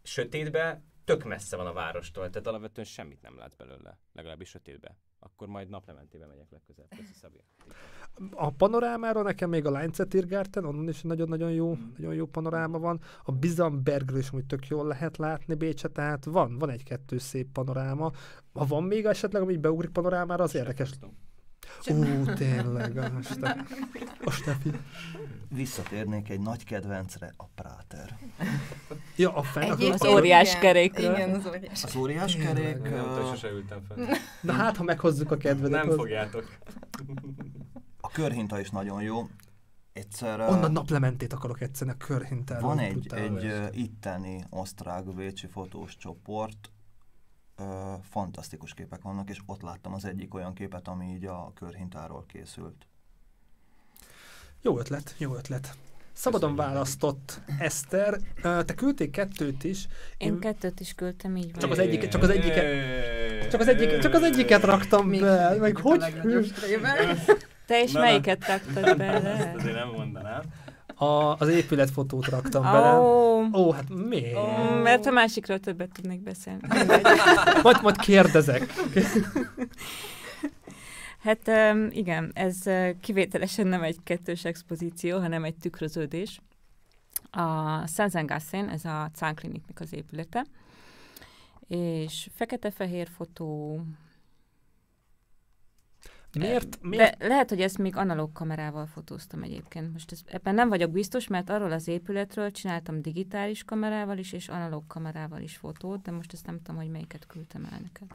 sötétbe, tök messze van a várostól, tehát alapvetően semmit nem látsz belőle, legalábbis sötétbe. Akkor majd naplementébe megyek legközelebb. Köszi Szabi. A panorámáról nekem még a Leinzetirgárten, onnan is nagyon-nagyon jó, Mm. nagyon jó panoráma van. A Bizambergről is úgy tök jól lehet látni Bécset, tehát van, van egy-kettő szép panoráma. Ha van még esetleg, ami beugrik panorámára, az érdekes. Ú, tényleg, a, Ste- a Stefi. Visszatérnék egy nagy kedvencre, a Práter. Ja, a fenn, Egyébként Az óriás igen, kerékről. Igen, az óriás. Az óriás kerék, sose ültem fenn. Na hát, ha meghozzuk a kedvedet. Nem fogjátok. a körhinta is nagyon jó. Egyszer Onnan naplementét akarok egyszerűen a körhintáról. van egy, egy itteni osztrák-bécsi fotós csoport, ö, fantasztikus képek vannak, és ott láttam az egyik olyan képet, ami így a körhintáról készült. Jó ötlet, jó ötlet. Szabadon Köszönjük. választott Eszter. Te küldték kettőt is. Én kettőt is küldtem, így van. Csak az egyik- csak az egyiket- Csak az, egyik, csak az egyiket raktam Még be, meg a hogy? [laughs] Te is Na, melyiket raktad bele? Ezt azért nem mondanám. A, az épületfotót raktam bele. Ó, hát miért? ó, mert a másikról többet tudnék beszélni. [laughs] Majd, majd kérdezek. Hát igen, ez kivételesen nem egy kettős expozíció, hanem egy tükröződés. A Szenzengassen, ez a Zahnkliniknek az épülete, és fekete-fehér fotó, Miért? miért? De lehet, hogy ezt még analóg kamerával fotóztam egyébként. Most ez, ebben nem vagyok biztos, mert arról az épületről csináltam digitális kamerával is, és analóg kamerával is fotót, de most ezt nem tudom, hogy melyiket küldtem el neked.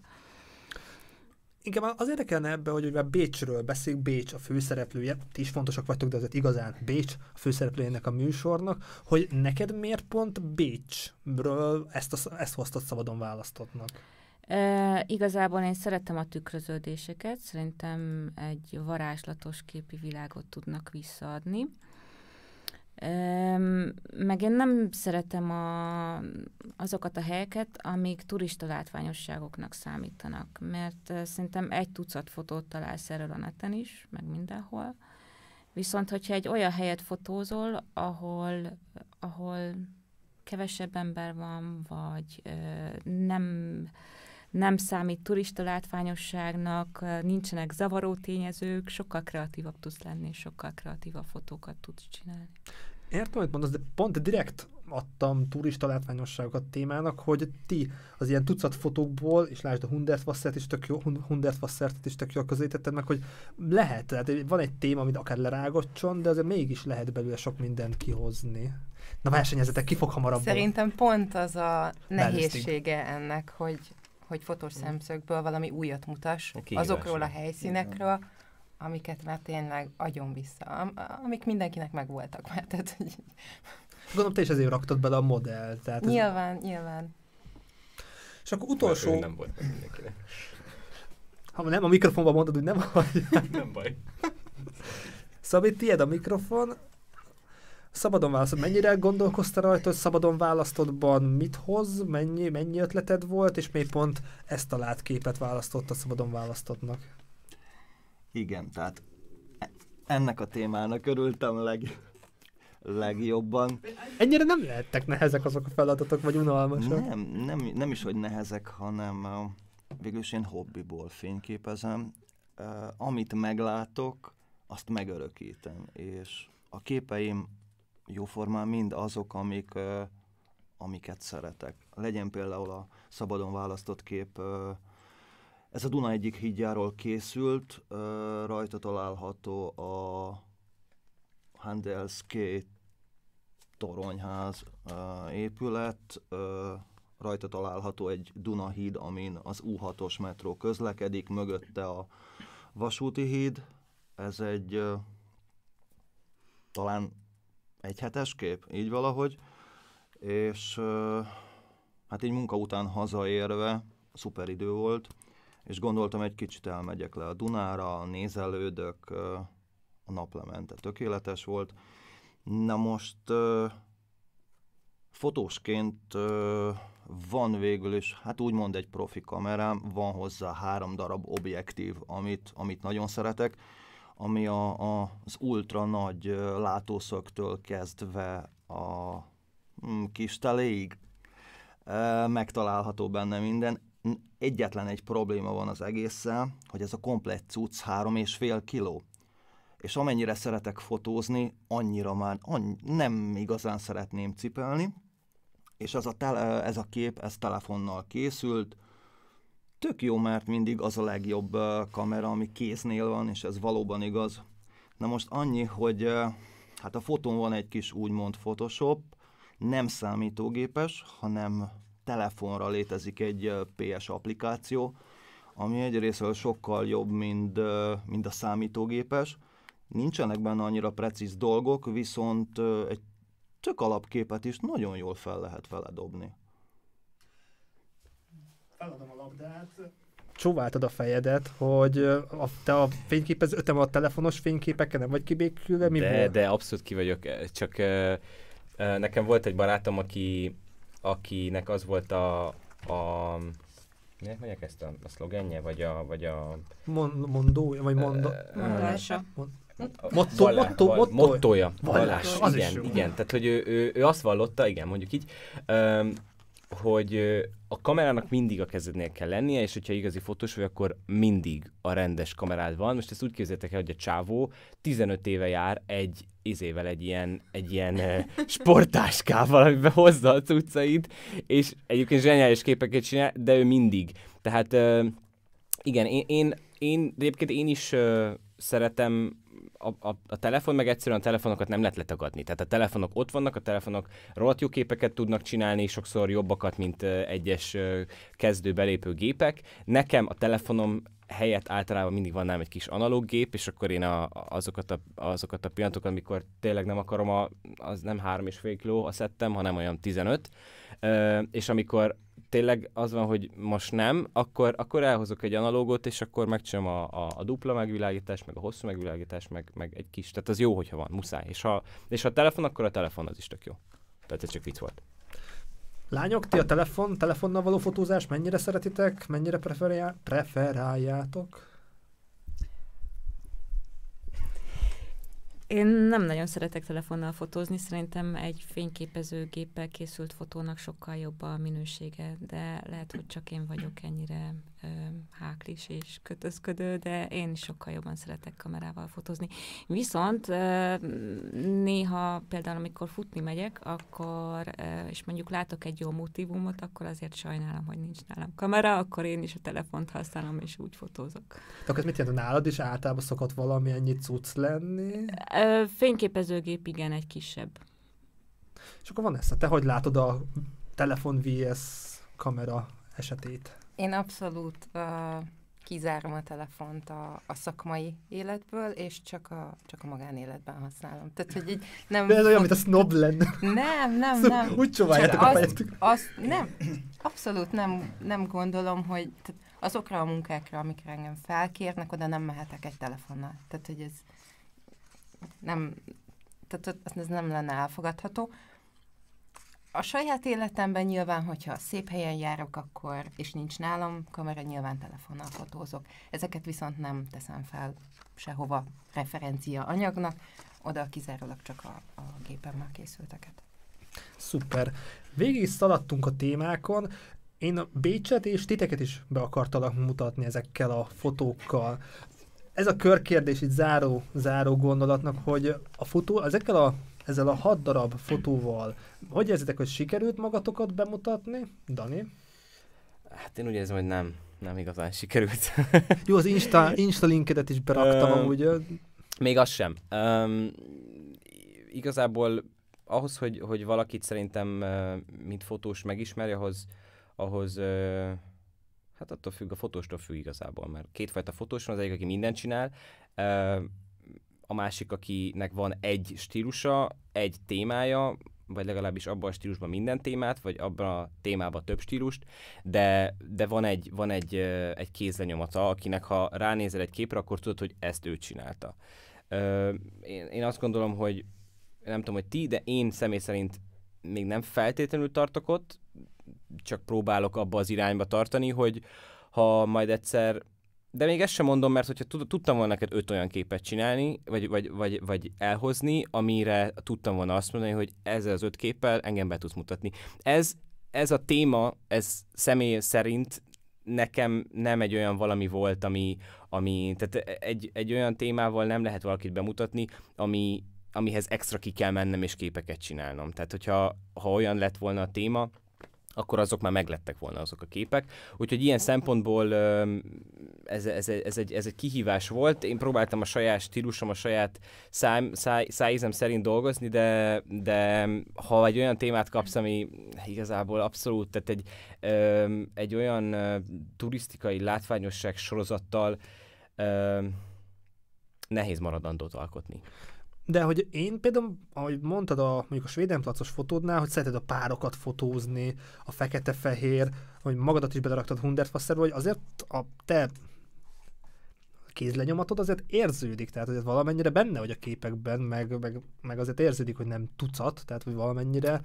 Inkább az érdekelne ebbe, hogy ugye Bécsről beszél, Bécs a főszereplője, ti is fontosak vagytok, de azért igazán Bécs a főszereplőjének a műsornak, hogy neked miért pont Bécsről ezt, a, ezt hoztad szabadon választottnak? E, igazából én szeretem a tükröződéseket, szerintem egy varázslatos képi világot tudnak visszaadni. E, meg én nem szeretem a, azokat a helyeket, amik turista látványosságoknak számítanak, mert szerintem egy tucat fotót találsz erről a neten is, meg mindenhol. Viszont, hogyha egy olyan helyet fotózol, ahol, ahol kevesebb ember van, vagy ö, nem nem számít turista látványosságnak, nincsenek zavaró tényezők, sokkal kreatívabb tudsz lenni, és sokkal kreatívabb fotókat tudsz csinálni. Értem, amit mondasz, de pont direkt adtam turista látványosságokat témának, hogy ti az ilyen tucat fotókból, és lásd a Hundertwassert is tök jó, Hun- Hundertwassert is tök jól közelítetted meg, hogy lehet, tehát van egy téma, amit akár lerágocson, de azért mégis lehet belőle sok mindent kihozni. Na versenyezetek, ki fog hamarabb? Szerintem pont az a nehézsége ennek, hogy, hogy fotós szemszögből valami újat mutass A azokról a helyszínekről, amiket már tényleg agyon vissza, am- amik mindenkinek megvoltak [laughs] már. Tehát, hogy Gondolom, te is ezért raktad bele a modell. Tehát ez... nyilván, nyilván. És akkor Ő utolsó, nem volt mindenkinek. ha nem a mikrofonban mondod, hogy nem vagy. Nem baj. Szabi, tiéd a mikrofon. Szabadon választod. Mennyire gondolkoztál rajta, hogy szabadon választottban mit hoz, mennyi, mennyi ötleted volt, és miért pont ezt a látképet választotta szabadon választottnak? Igen, tehát ennek a témának örültem leg, legjobban. Ennyire nem lehettek nehezek azok a feladatok, vagy unalmasak? Nem, nem, nem is, hogy nehezek, hanem végülis én hobbiból fényképezem. Amit meglátok, azt megörökítem, és a képeim jóformán mind azok, amik, amiket szeretek. Legyen például a szabadon választott kép, ez a Duna egyik hídjáról készült, rajta található a Handelsgate toronyház épület, rajta található egy Dunahíd, amin az U6-os metró közlekedik, mögötte a vasúti híd. Ez egy talán egy hetes kép, így valahogy. És hát így munka után hazaérve, szuper idő volt, és gondoltam egy kicsit elmegyek le a Dunára, nézelődök, a naplemente tökéletes volt. Na most fotósként van végül is, hát úgymond egy profi kamerám, van hozzá három darab objektív, amit, amit nagyon szeretek, ami a, a, az ultra nagy látószögtől kezdve a mm, kis teléig megtalálható benne minden. Egyetlen egy probléma van az egésszel, hogy ez a komplett cucc három és fél kiló. És amennyire szeretek fotózni, annyira már annyi, nem igazán szeretném cipelni, és az a tele, ez a kép, ez telefonnal készült, tök jó, mert mindig az a legjobb kamera, ami kéznél van, és ez valóban igaz. Na most annyi, hogy hát a fotón van egy kis úgymond Photoshop, nem számítógépes, hanem telefonra létezik egy PS applikáció, ami egyrésztről sokkal jobb, mint, mint a számítógépes. Nincsenek benne annyira precíz dolgok, viszont egy tök alapképet is nagyon jól fel lehet vele dobni. Feladom a labdát. Csóváltad a fejedet, hogy a, te a fényképez, ötem a telefonos fényképeken nem vagy kibékülve, mi de, volt? de abszolút ki vagyok, csak uh, uh, nekem volt egy barátom, aki, akinek az volt a, a minek mondják ezt a, a szlogenje, vagy a, vagy a... Mon, mondó, vagy mondó... Mondása. Motto, Vallá- motto, val- motto. Mottoja. Vallás, igen, igen. Tehát, hogy ő, ő, ő, azt vallotta, igen, mondjuk így, um, hogy a kamerának mindig a kezednél kell lennie, és hogyha igazi fotós vagy, akkor mindig a rendes kamerád van. Most ezt úgy képzeljétek el, hogy a csávó 15 éve jár egy izével, egy ilyen, egy ilyen [laughs] ö, sporttáskával, amiben hozza a cuccait, és egyébként zseniális képeket csinál, de ő mindig. Tehát ö, igen, én, én, én egyébként én is ö, szeretem a, a, a telefon, meg egyszerűen a telefonokat nem lehet letagadni. Tehát a telefonok ott vannak, a telefonok rohadt jó képeket tudnak csinálni, sokszor jobbakat, mint egyes kezdő belépő gépek. Nekem a telefonom helyett általában mindig van nálam egy kis analóg gép, és akkor én a, azokat, a, azokat a pillanatokat, amikor tényleg nem akarom, a, az nem 3,5 kiló a szettem, hanem olyan 15, ö, és amikor tényleg az van, hogy most nem, akkor, akkor elhozok egy analógot, és akkor megcsinálom a, a, a dupla megvilágítást, meg a hosszú megvilágítást, meg, meg egy kis, tehát az jó, hogyha van, muszáj. És ha, és ha a telefon, akkor a telefon az is tök jó. Tehát ez csak vicc volt. Lányok, ti a telefon, telefonnal való fotózás mennyire szeretitek, mennyire preferál, preferáljátok? Én nem nagyon szeretek telefonnal fotózni, szerintem egy fényképezőgéppel készült fotónak sokkal jobb a minősége, de lehet, hogy csak én vagyok ennyire háklis és kötözködő, de én is sokkal jobban szeretek kamerával fotózni. Viszont néha például, amikor futni megyek, akkor, és mondjuk látok egy jó motivumot, akkor azért sajnálom, hogy nincs nálam kamera, akkor én is a telefont használom, és úgy fotózok. De akkor ez mit jelent, nálad is általában szokott valami ennyi cucc lenni? Fényképezőgép igen, egy kisebb. És akkor van ezt, te hogy látod a telefon vs kamera esetét? Én abszolút uh, kizárom a telefont a, a szakmai életből, és csak a, csak a magánéletben használom. Tehát, hogy így nem... De ez olyan, mint a snob lenne. Nem, nem, Szóval nem. Úgy csóváljátok Csak a fejetük. Azt nem, abszolút nem, nem gondolom, hogy tehát azokra a munkákra, amikre engem felkérnek, oda nem mehetek egy telefonnal. Tehát, hogy ez nem, tehát ez nem lenne elfogadható. A saját életemben nyilván, hogyha szép helyen járok, akkor, és nincs nálam kamera, nyilván telefonnal fotózok. Ezeket viszont nem teszem fel sehova referencia anyagnak, oda kizárólag csak a, a gépemmel készülteket. Szuper. Végig szaladtunk a témákon. Én a Bécset és titeket is be akartalak mutatni ezekkel a fotókkal. Ez a körkérdés itt záró, záró gondolatnak, hogy a fotó, ezekkel a, ezzel a hat darab fotóval, hogy érzitek, hogy sikerült magatokat bemutatni? Dani? Hát én úgy érzem, hogy nem, nem igazán sikerült. [laughs] Jó, az Insta, Insta linkedet is beraktam Ö, amúgy. Még az sem. Um, igazából ahhoz, hogy, hogy valakit szerintem, mint fotós megismerje, ahhoz, ahhoz hát attól függ, a fotóstól függ igazából, mert kétfajta fotós van, az egyik, aki mindent csinál, a másik, akinek van egy stílusa, egy témája, vagy legalábbis abban a stílusban minden témát, vagy abban a témában több stílust, de, de van, egy, van egy, egy kézlenyomata, akinek ha ránézel egy képre, akkor tudod, hogy ezt ő csinálta. Ö, én, én azt gondolom, hogy nem tudom, hogy ti, de én személy szerint még nem feltétlenül tartok ott, csak próbálok abba az irányba tartani, hogy ha majd egyszer de még ezt sem mondom, mert hogyha tud- tudtam volna neked öt olyan képet csinálni, vagy, vagy, vagy, vagy elhozni, amire tudtam volna azt mondani, hogy ezzel az öt képpel engem be tudsz mutatni. Ez, ez a téma, ez személy szerint nekem nem egy olyan valami volt, ami, ami tehát egy, egy olyan témával nem lehet valakit bemutatni, ami, amihez extra ki kell mennem és képeket csinálnom. Tehát, hogyha ha olyan lett volna a téma, akkor azok már meglettek volna azok a képek. Úgyhogy ilyen szempontból ez, ez, ez, egy, ez egy kihívás volt. Én próbáltam a saját stílusom, a saját száj, száj, szájízem szerint dolgozni, de, de ha egy olyan témát kapsz, ami igazából abszolút, tehát egy, egy olyan turisztikai látványosság sorozattal nehéz maradandót alkotni. De hogy én például, ahogy mondtad a, mondjuk a Svédenplacos fotódnál, hogy szereted a párokat fotózni, a fekete-fehér, hogy magadat is beleraktad Hundertwasserbe, hogy azért a te kézlenyomatod azért érződik, tehát ez valamennyire benne vagy a képekben, meg, meg, meg azért érződik, hogy nem tucat, tehát hogy valamennyire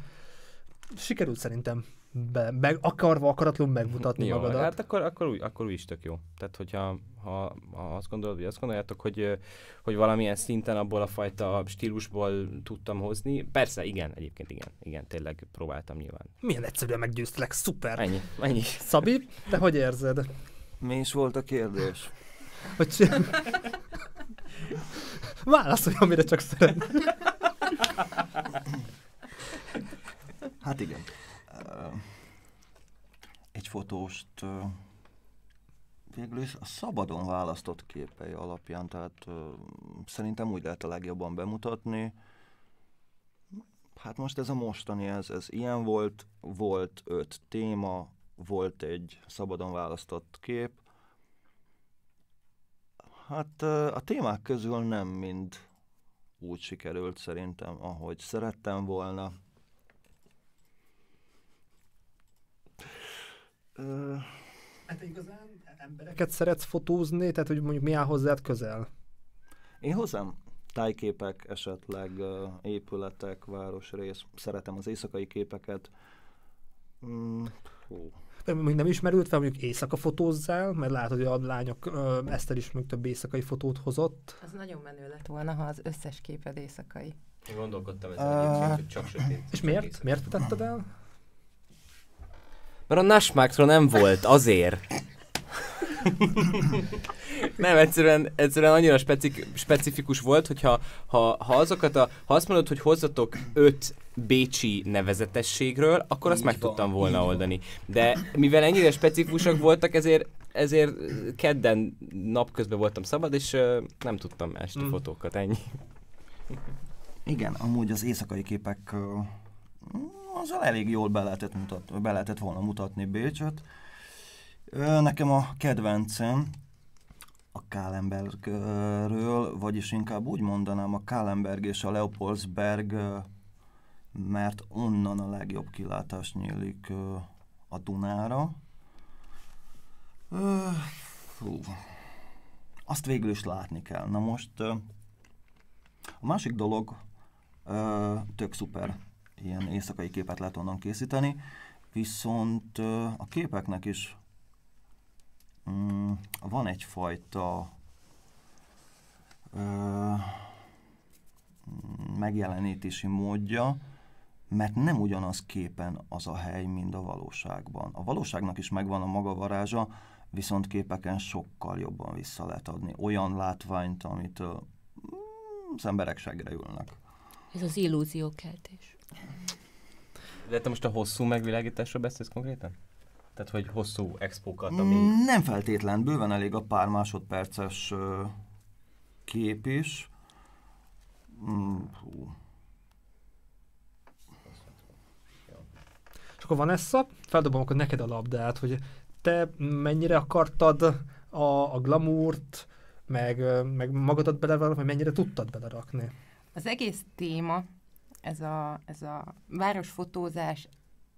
sikerült szerintem be, meg akarva, akaratlanul megmutatni Jó, magadat. Hát akkor, akkor, úgy, akkor úgy is tök jó. Tehát, hogyha ha, ha azt gondolod, vagy azt gondoljátok, hogy, hogy valamilyen szinten abból a fajta stílusból tudtam hozni, persze, igen, egyébként igen, igen, tényleg próbáltam nyilván. Milyen egyszerűen meggyőztelek, szuper. Ennyi, ennyi. Szabi, te hogy érzed? Mi is volt a kérdés? Hogy csin- Válaszolj, amire csak szeret. Hát igen. Egy fotóst végül is a szabadon választott képei alapján, tehát szerintem úgy lehet a legjobban bemutatni. Hát most ez a mostani, ez, ez ilyen volt, volt öt téma, volt egy szabadon választott kép. Hát a témák közül nem mind úgy sikerült szerintem, ahogy szerettem volna. Ö, Hát igazán embereket szeretsz fotózni, tehát hogy mondjuk mi áll hozzád közel? Én hozzám tájképek, esetleg épületek, városrész. Szeretem az éjszakai képeket. Mm, hú. Még nem ismerült fel, mondjuk éjszaka fotózzál, mert látod, hogy a lányok, Eszter is mondjuk több éjszakai fotót hozott. Az nagyon menő lett volna, ha az összes képed éjszakai. Én gondolkodtam ezen egyébként, hogy csak sötét. És miért? Miért tetted el? Mert a Nashmarkra nem volt, azért. nem, egyszerűen, egyszerűen annyira specik, specifikus volt, hogyha ha, ha azokat a, ha azt mondod, hogy hozzatok öt bécsi nevezetességről, akkor azt Így meg van, tudtam volna oldani. De mivel ennyire specifikusak voltak, ezért ezért kedden napközben voltam szabad, és ö, nem tudtam este Mm. fotókat, ennyi. Igen, amúgy az éjszakai képek ö, azzal elég jól be lehetett, mutat, be lehetett volna mutatni Bécsöt. Ö, Nekem a kedvencem a Kálenbergről, vagyis inkább úgy mondanám a Kálenberg és a Leopoldsberg, mert onnan a legjobb kilátás nyílik a Dunára. Fú. Azt végül is látni kell. Na most a másik dolog, tök szuper, ilyen éjszakai képet lehet onnan készíteni, viszont a képeknek is mm, van egyfajta ö, megjelenítési módja, mert nem ugyanaz képen az a hely, mint a valóságban. A valóságnak is megvan a maga varázsa, viszont képeken sokkal jobban vissza lehet adni olyan látványt, amitől mm, az emberek segre ülnek. Ez az illúziókeltés. De te most a hosszú megvilágításról beszélsz konkrétan? Tehát, hogy hosszú expókat, ami... Mm, Nem feltétlen, bőven elég a pár másodperces kép is. Mm, hú. akkor Vanessa, feldobom akkor neked a labdát, hogy te mennyire akartad a, a glamourt, meg, meg magadat belerakni, vagy mennyire tudtad belerakni? Az egész téma, ez a, ez a városfotózás,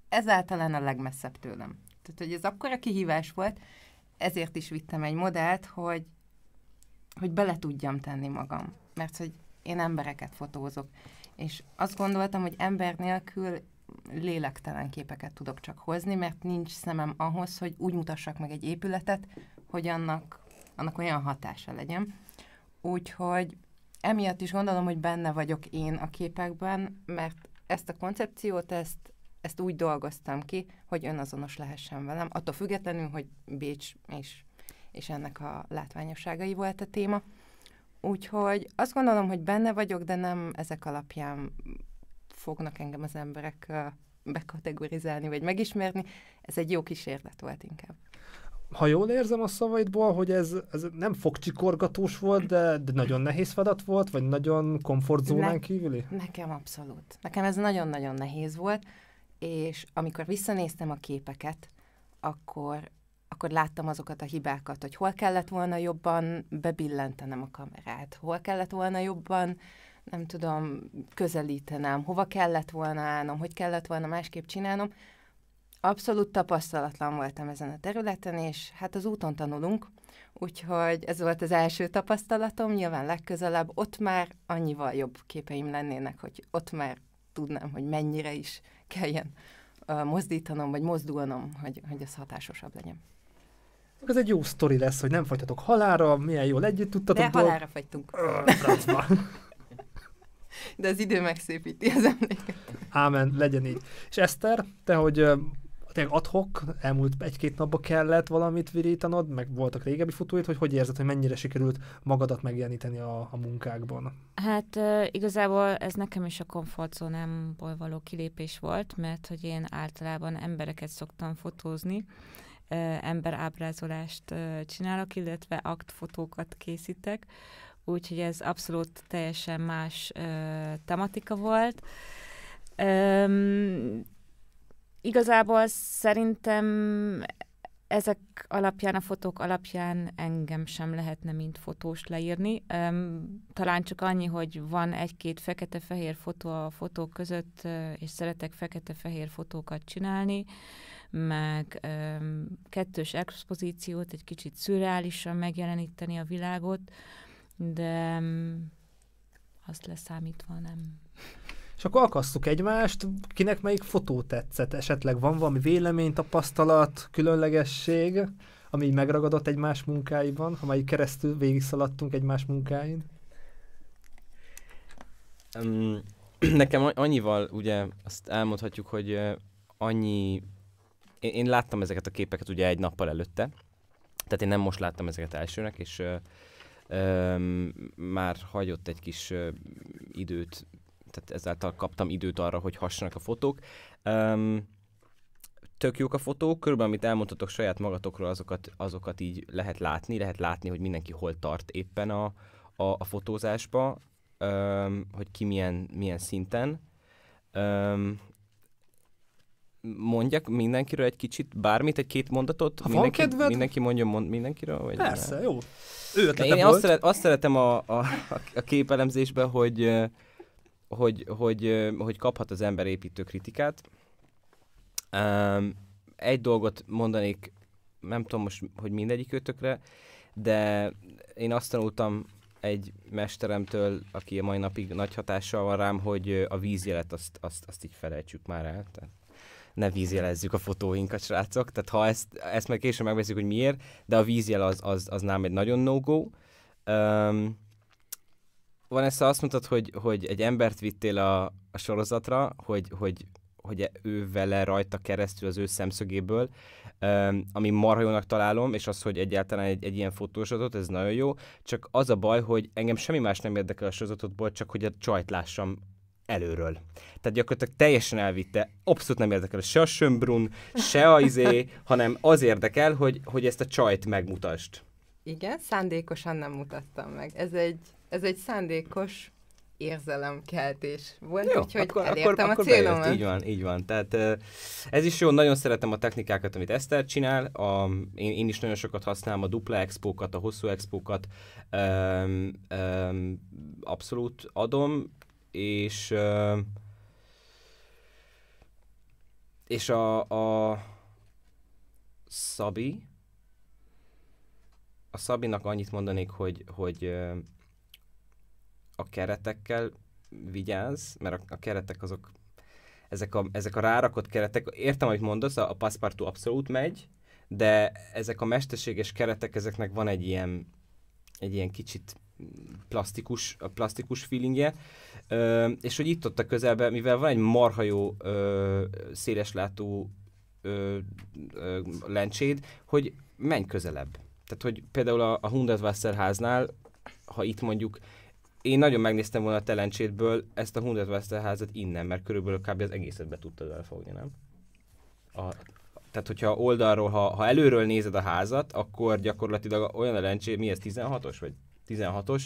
ezáltalán a legmesszebb tőlem. Tehát, hogy ez akkora kihívás volt, ezért is vittem egy modellt, hogy, hogy bele tudjam tenni magam. Mert hogy én embereket fotózok. És azt gondoltam, hogy ember nélkül lélektelen képeket tudok csak hozni, mert nincs szemem ahhoz, hogy úgy mutassak meg egy épületet, hogy annak, annak olyan hatása legyen. Úgyhogy emiatt is gondolom, hogy benne vagyok én a képekben, mert ezt a koncepciót, ezt, ezt úgy dolgoztam ki, hogy önazonos lehessen velem, attól függetlenül, hogy Bécs és, és ennek a látványosságai volt a téma. Úgyhogy azt gondolom, hogy benne vagyok, de nem ezek alapján fognak engem az emberek bekategorizálni, vagy megismerni. Ez egy jó kísérlet volt inkább. Ha jól érzem a szavaidból, hogy ez, ez nem fogcsikorgatós volt, de, de nagyon nehéz feladat volt, vagy nagyon komfortzónán ne, kívüli? Nekem abszolút. Nekem ez nagyon-nagyon nehéz volt, és amikor visszanéztem a képeket, akkor, akkor láttam azokat a hibákat, hogy hol kellett volna jobban bebillentenem a kamerát, hol kellett volna jobban nem tudom, közelítenem, hova kellett volna állnom, hogy kellett volna másképp csinálnom. Abszolút tapasztalatlan voltam ezen a területen, és hát az úton tanulunk, úgyhogy ez volt az első tapasztalatom, nyilván legközelebb ott már annyival jobb képeim lennének, hogy ott már tudnám, hogy mennyire is kelljen uh, mozdítanom, vagy mozdulnom, hogy, hogy ez hatásosabb legyen. Ez egy jó sztori lesz, hogy nem folytatok halára, milyen jól együtt tudtatok. De halára fagytunk. [laughs] De az idő megszépíti az emléket. Ámen, legyen így. És Eszter, te, hogy tényleg adhok, elmúlt egy-két napba kellett valamit virítanod, meg voltak régebbi fotóid, hogy hogy érzed, hogy mennyire sikerült magadat megjeleníteni a, a munkákban? Hát igazából ez nekem is a komfortzónámból való kilépés volt, mert hogy én általában embereket szoktam fotózni, emberábrázolást csinálok, illetve aktfotókat készítek, úgyhogy ez abszolút teljesen más tematika volt. Ö, igazából szerintem ezek alapján, a fotók alapján engem sem lehetne mint fotós leírni. Talán csak annyi, hogy van egy-két fekete-fehér fotó a fotók között, és szeretek fekete-fehér fotókat csinálni, meg kettős expozíciót, egy kicsit szürreálisan megjeleníteni a világot, de azt leszámítva nem. És akkor akasszuk egymást, kinek melyik fotó tetszett? Esetleg van valami vélemény, tapasztalat, különlegesség, ami így megragadott egymás munkáiban, amelyik keresztül végig szaladtunk egymás munkáin? Um, [clears throat] nekem annyival ugye azt elmondhatjuk, hogy annyi... Én, én láttam ezeket a képeket ugye egy nappal előtte, tehát én nem most láttam ezeket elsőnek, és uh, um, már hagyott egy kis uh, időt, tehát ezáltal kaptam időt arra, hogy hassanak a fotók. Um, tök jók a fotók, körülbelül amit elmondhatok saját magatokról, azokat, azokat így lehet látni, lehet látni, hogy mindenki hol tart éppen a, a, a fotózásba, um, hogy ki milyen, milyen szinten. Um, mondjak mindenkiről egy kicsit bármit, egy-két mondatot? Ha mindenki, van kedved? mindenki mondja mond, mindenkiről? Vagy Persze, nem? jó. Ő én volt. azt, szeret, azt szeretem a, a, a képelemzésben, hogy, hogy, hogy, hogy kaphat az ember építő kritikát. Um, egy dolgot mondanék, nem tudom most, hogy mindegyik ötökre, de én azt tanultam egy mesteremtől, aki a mai napig nagy hatással van rám, hogy a vízjelet azt, azt, azt így felejtsük már el. Tehát ne vízjelezzük a fotóinkat, srácok. Tehát ha ezt, ezt meg később megbeszéljük, hogy miért, de a vízjel az, az, az nem egy nagyon no-go. Um, van ezt azt mondtad, hogy, hogy egy embert vittél a, a sorozatra, hogy, hogy, hogy ő vele rajta keresztül az ő szemszögéből, um, ami marha jónak találom, és az, hogy egyáltalán egy, egy ilyen fotósorozatot, ez nagyon jó, csak az a baj, hogy engem semmi más nem érdekel a sorozatotból, csak hogy a csajt lássam előről. Tehát gyakorlatilag teljesen elvitte, abszolút nem érdekel se a Sönbrun, se a izé, [laughs] hanem az érdekel, hogy, hogy ezt a csajt megmutasd. Igen, szándékosan nem mutattam meg. Ez egy, ez egy szándékos érzelemkeltés. Volt, Jó, úgyhogy akkor, elértem akkor, a akkor célomat. bejött, így van, így van. Tehát ez is jó, nagyon szeretem a technikákat, amit Eszter csinál, a, én, én is nagyon sokat használom a dupla expókat, a hosszú expókat, öm, öm, abszolút adom, és öm, és a, a Szabi, a Szabinak annyit mondanék, hogy, hogy a keretekkel vigyázz, mert a, a keretek azok, ezek a, ezek a rárakott keretek, értem, amit mondasz, a, a Passepartout abszolút megy, de ezek a mesterséges keretek, ezeknek van egy ilyen, egy ilyen kicsit plastikus, a plastikus feelingje, ö, és hogy itt ott a közelben, mivel van egy marha jó ö, széleslátó ö, ö, lencséd, hogy menj közelebb. Tehát, hogy például a, a Hundertwasser háznál, ha itt mondjuk én nagyon megnéztem volna a telencsétből ezt a Hundertwasser házat innen, mert körülbelül kb. az egészet be tudtad elfogni, nem? A, tehát, hogyha oldalról, ha, ha előről nézed a házat, akkor gyakorlatilag olyan a lencsé, mi ez, 16-os vagy 16-os,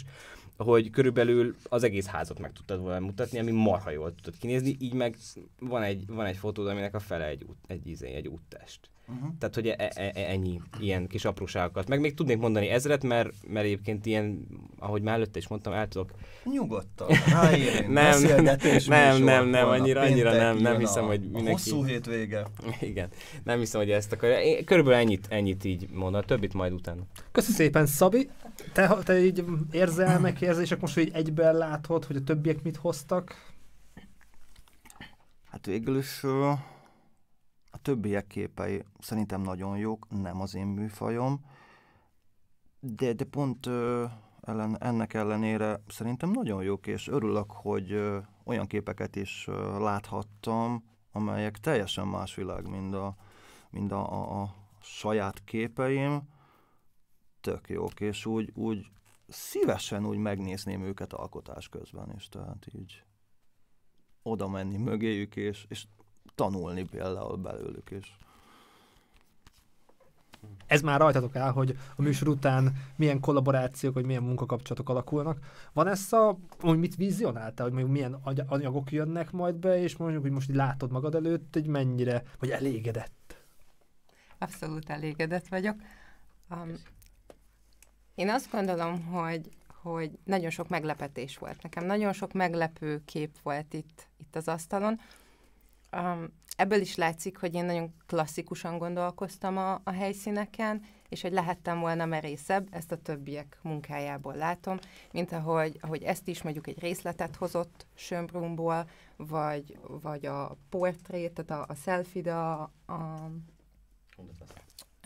hogy körülbelül az egész házat meg tudtad volna mutatni, ami marha jól tudod kinézni, így meg van egy, van egy fotód, aminek a fele egy, út, egy, izé, egy úttest. Uh-huh. Tehát, hogy e- e- e- ennyi ilyen kis apróságokat. Meg még tudnék mondani ezret, mert, mert egyébként ilyen, ahogy már előtte is mondtam, el tudok. Nyugodtan, ráérünk, Nem, nem, nem, nem, annyira- annyira nem, nem hiszem, a, hogy mindenki- hosszú hétvége. [laughs] Igen, nem hiszem, hogy ezt akarja. Én körülbelül ennyit, ennyit így mondom, a többit majd utána. Köszi szépen, Szabi. Te, te így érzelmek, érzések most így egyben látod, hogy a többiek mit hoztak. Hát végül is a többiek képei szerintem nagyon jók, nem az én műfajom, de, de pont ö, ellen, ennek ellenére szerintem nagyon jók, és örülök, hogy ö, olyan képeket is ö, láthattam, amelyek teljesen más világ, mint a, mint a, a, a saját képeim. Tök jók, és úgy, úgy szívesen úgy megnézném őket alkotás közben is, tehát így oda menni mögéjük, és, és tanulni például belőlük is. Ez már rajtatok áll, hogy a műsor után milyen kollaborációk, vagy milyen munkakapcsolatok alakulnak. Van ez a, hogy mit vizionáltál, hogy mondjuk milyen anyagok jönnek majd be, és mondjuk, hogy most így látod magad előtt, hogy mennyire, vagy elégedett. Abszolút elégedett vagyok. Um, én azt gondolom, hogy, hogy nagyon sok meglepetés volt nekem. Nagyon sok meglepő kép volt itt, itt az asztalon. Um, ebből is látszik, hogy én nagyon klasszikusan gondolkoztam a, a helyszíneken, és hogy lehettem volna merészebb, ezt a többiek munkájából látom, mint ahogy, ahogy ezt is mondjuk egy részletet hozott Schönbrunból, vagy, vagy a portrét, tehát a, a selfie, a, a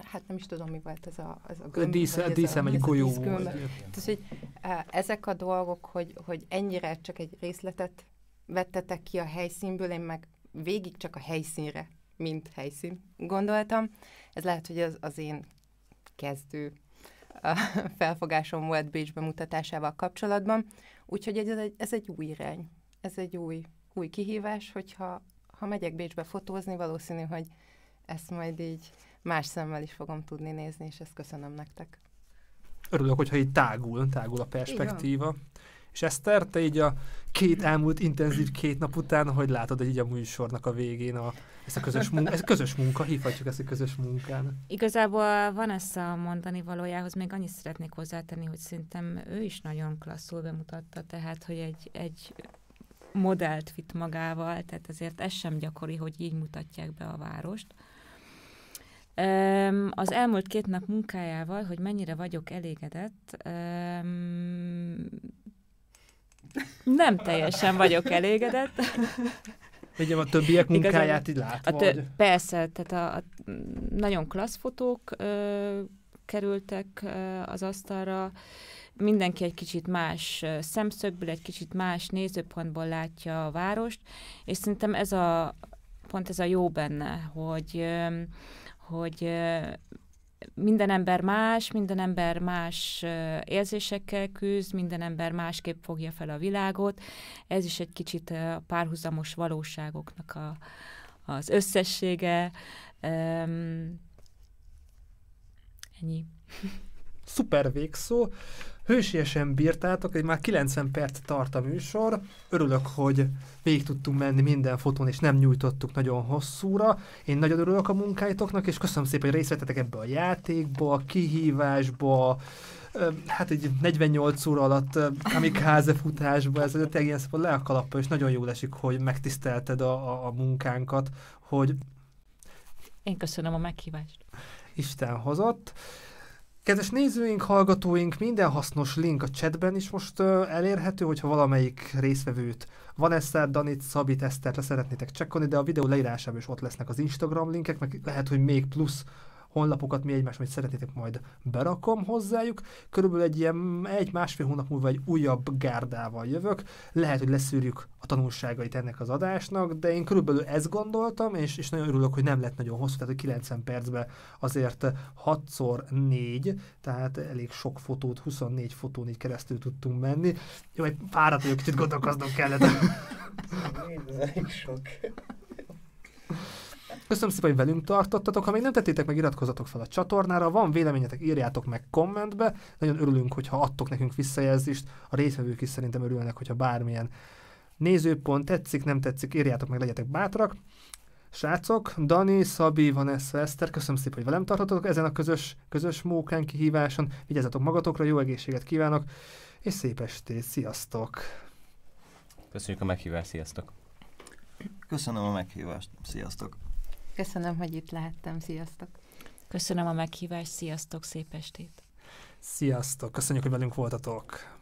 hát nem is tudom, mi volt ez a, ez a gömb, Dísze, díszem a, egy golyó. Tehát, hogy eh, ezek a dolgok, hogy, hogy ennyire csak egy részletet vettetek ki a helyszínből, én meg végig csak a helyszínre, mint helyszín gondoltam. Ez lehet, hogy az, az én kezdő felfogásom volt Bécs bemutatásával kapcsolatban. Úgyhogy ez egy, ez egy új irány. Ez egy új, új kihívás, hogyha ha megyek Bécsbe fotózni, valószínű, hogy ezt majd így más szemmel is fogom tudni nézni, és ezt köszönöm nektek. Örülök, hogyha így tágul, tágul a perspektíva. És Eszter, te így a két elmúlt intenzív két nap után, hogy látod így a műsornak a végén a, ezt a közös munka, ez közös munka, hívhatjuk ezt a közös munkán. Igazából van ezt a mondani valójához, még annyit szeretnék hozzátenni, hogy szerintem ő is nagyon klasszul bemutatta, tehát, hogy egy, egy modellt vitt magával, tehát ezért ez sem gyakori, hogy így mutatják be a várost. Az elmúlt két nap munkájával, hogy mennyire vagyok elégedett, nem teljesen vagyok elégedett. Ugye a többiek munkáját így látva, A tö- persze, tehát a, a nagyon klassz fotók ö, kerültek ö, az asztalra, mindenki egy kicsit más szemszögből, egy kicsit más nézőpontból látja a várost, és szerintem ez a pont ez a jó benne, hogy, hogy minden ember más, minden ember más érzésekkel küzd, minden ember másképp fogja fel a világot. Ez is egy kicsit a párhuzamos valóságoknak a, az összessége. Um, ennyi. szuper végszó. Hősiesen bírtátok, hogy már 90 perc tart a műsor. Örülök, hogy végig tudtunk menni minden fotón, és nem nyújtottuk nagyon hosszúra. Én nagyon örülök a munkáitoknak, és köszönöm szépen, hogy részt vettetek ebbe a játékba, a kihívásba, hát egy 48 óra alatt kamikáze futásba, ez tényleg ilyen szépen le a kalappa, és nagyon jól esik, hogy megtisztelted a, a, a munkánkat, hogy én köszönöm a meghívást. Isten hozott. Kedves nézőink, hallgatóink, minden hasznos link a chatben is most elérhető, hogyha valamelyik részvevőt, Vanessa, Danit, Szabit, Esztert szeretnétek csekkolni, de a videó leírásában is ott lesznek az Instagram linkek, meg lehet, hogy még plusz honlapokat mi egymás, hogy szeretnétek majd berakom hozzájuk. Körülbelül egy ilyen egy-másfél hónap múlva egy újabb gárdával jövök. Lehet, hogy leszűrjük a tanulságait ennek az adásnak, de én körülbelül ezt gondoltam, és, és nagyon örülök, hogy nem lett nagyon hosszú, tehát hogy 90 percben azért 6x4, tehát elég sok fotót, 24 fotón így keresztül tudtunk menni. Jó, egy fáradt vagyok, kicsit gondolkoznom kellett. [laughs] sok. [laughs] Köszönöm szépen, hogy velünk tartottatok. Ha még nem tettétek meg, iratkozzatok fel a csatornára. Van véleményetek, írjátok meg kommentbe. Nagyon örülünk, hogyha adtok nekünk visszajelzést. A részvevők is szerintem örülnek, hogyha bármilyen nézőpont tetszik, nem tetszik, írjátok meg, legyetek bátrak. Srácok, Dani, Szabi, Vanessa, Eszter, köszönöm szépen, hogy velem tartottatok ezen a közös, közös mókán kihíváson. Vigyázzatok magatokra, jó egészséget kívánok, és szép estét, sziasztok! Köszönjük a meghívást, sziasztok! Köszönöm a meghívást, sziasztok! Köszönöm, hogy itt lehettem. Sziasztok! Köszönöm a meghívást. Sziasztok, szép estét! Sziasztok! Köszönjük, hogy velünk voltatok!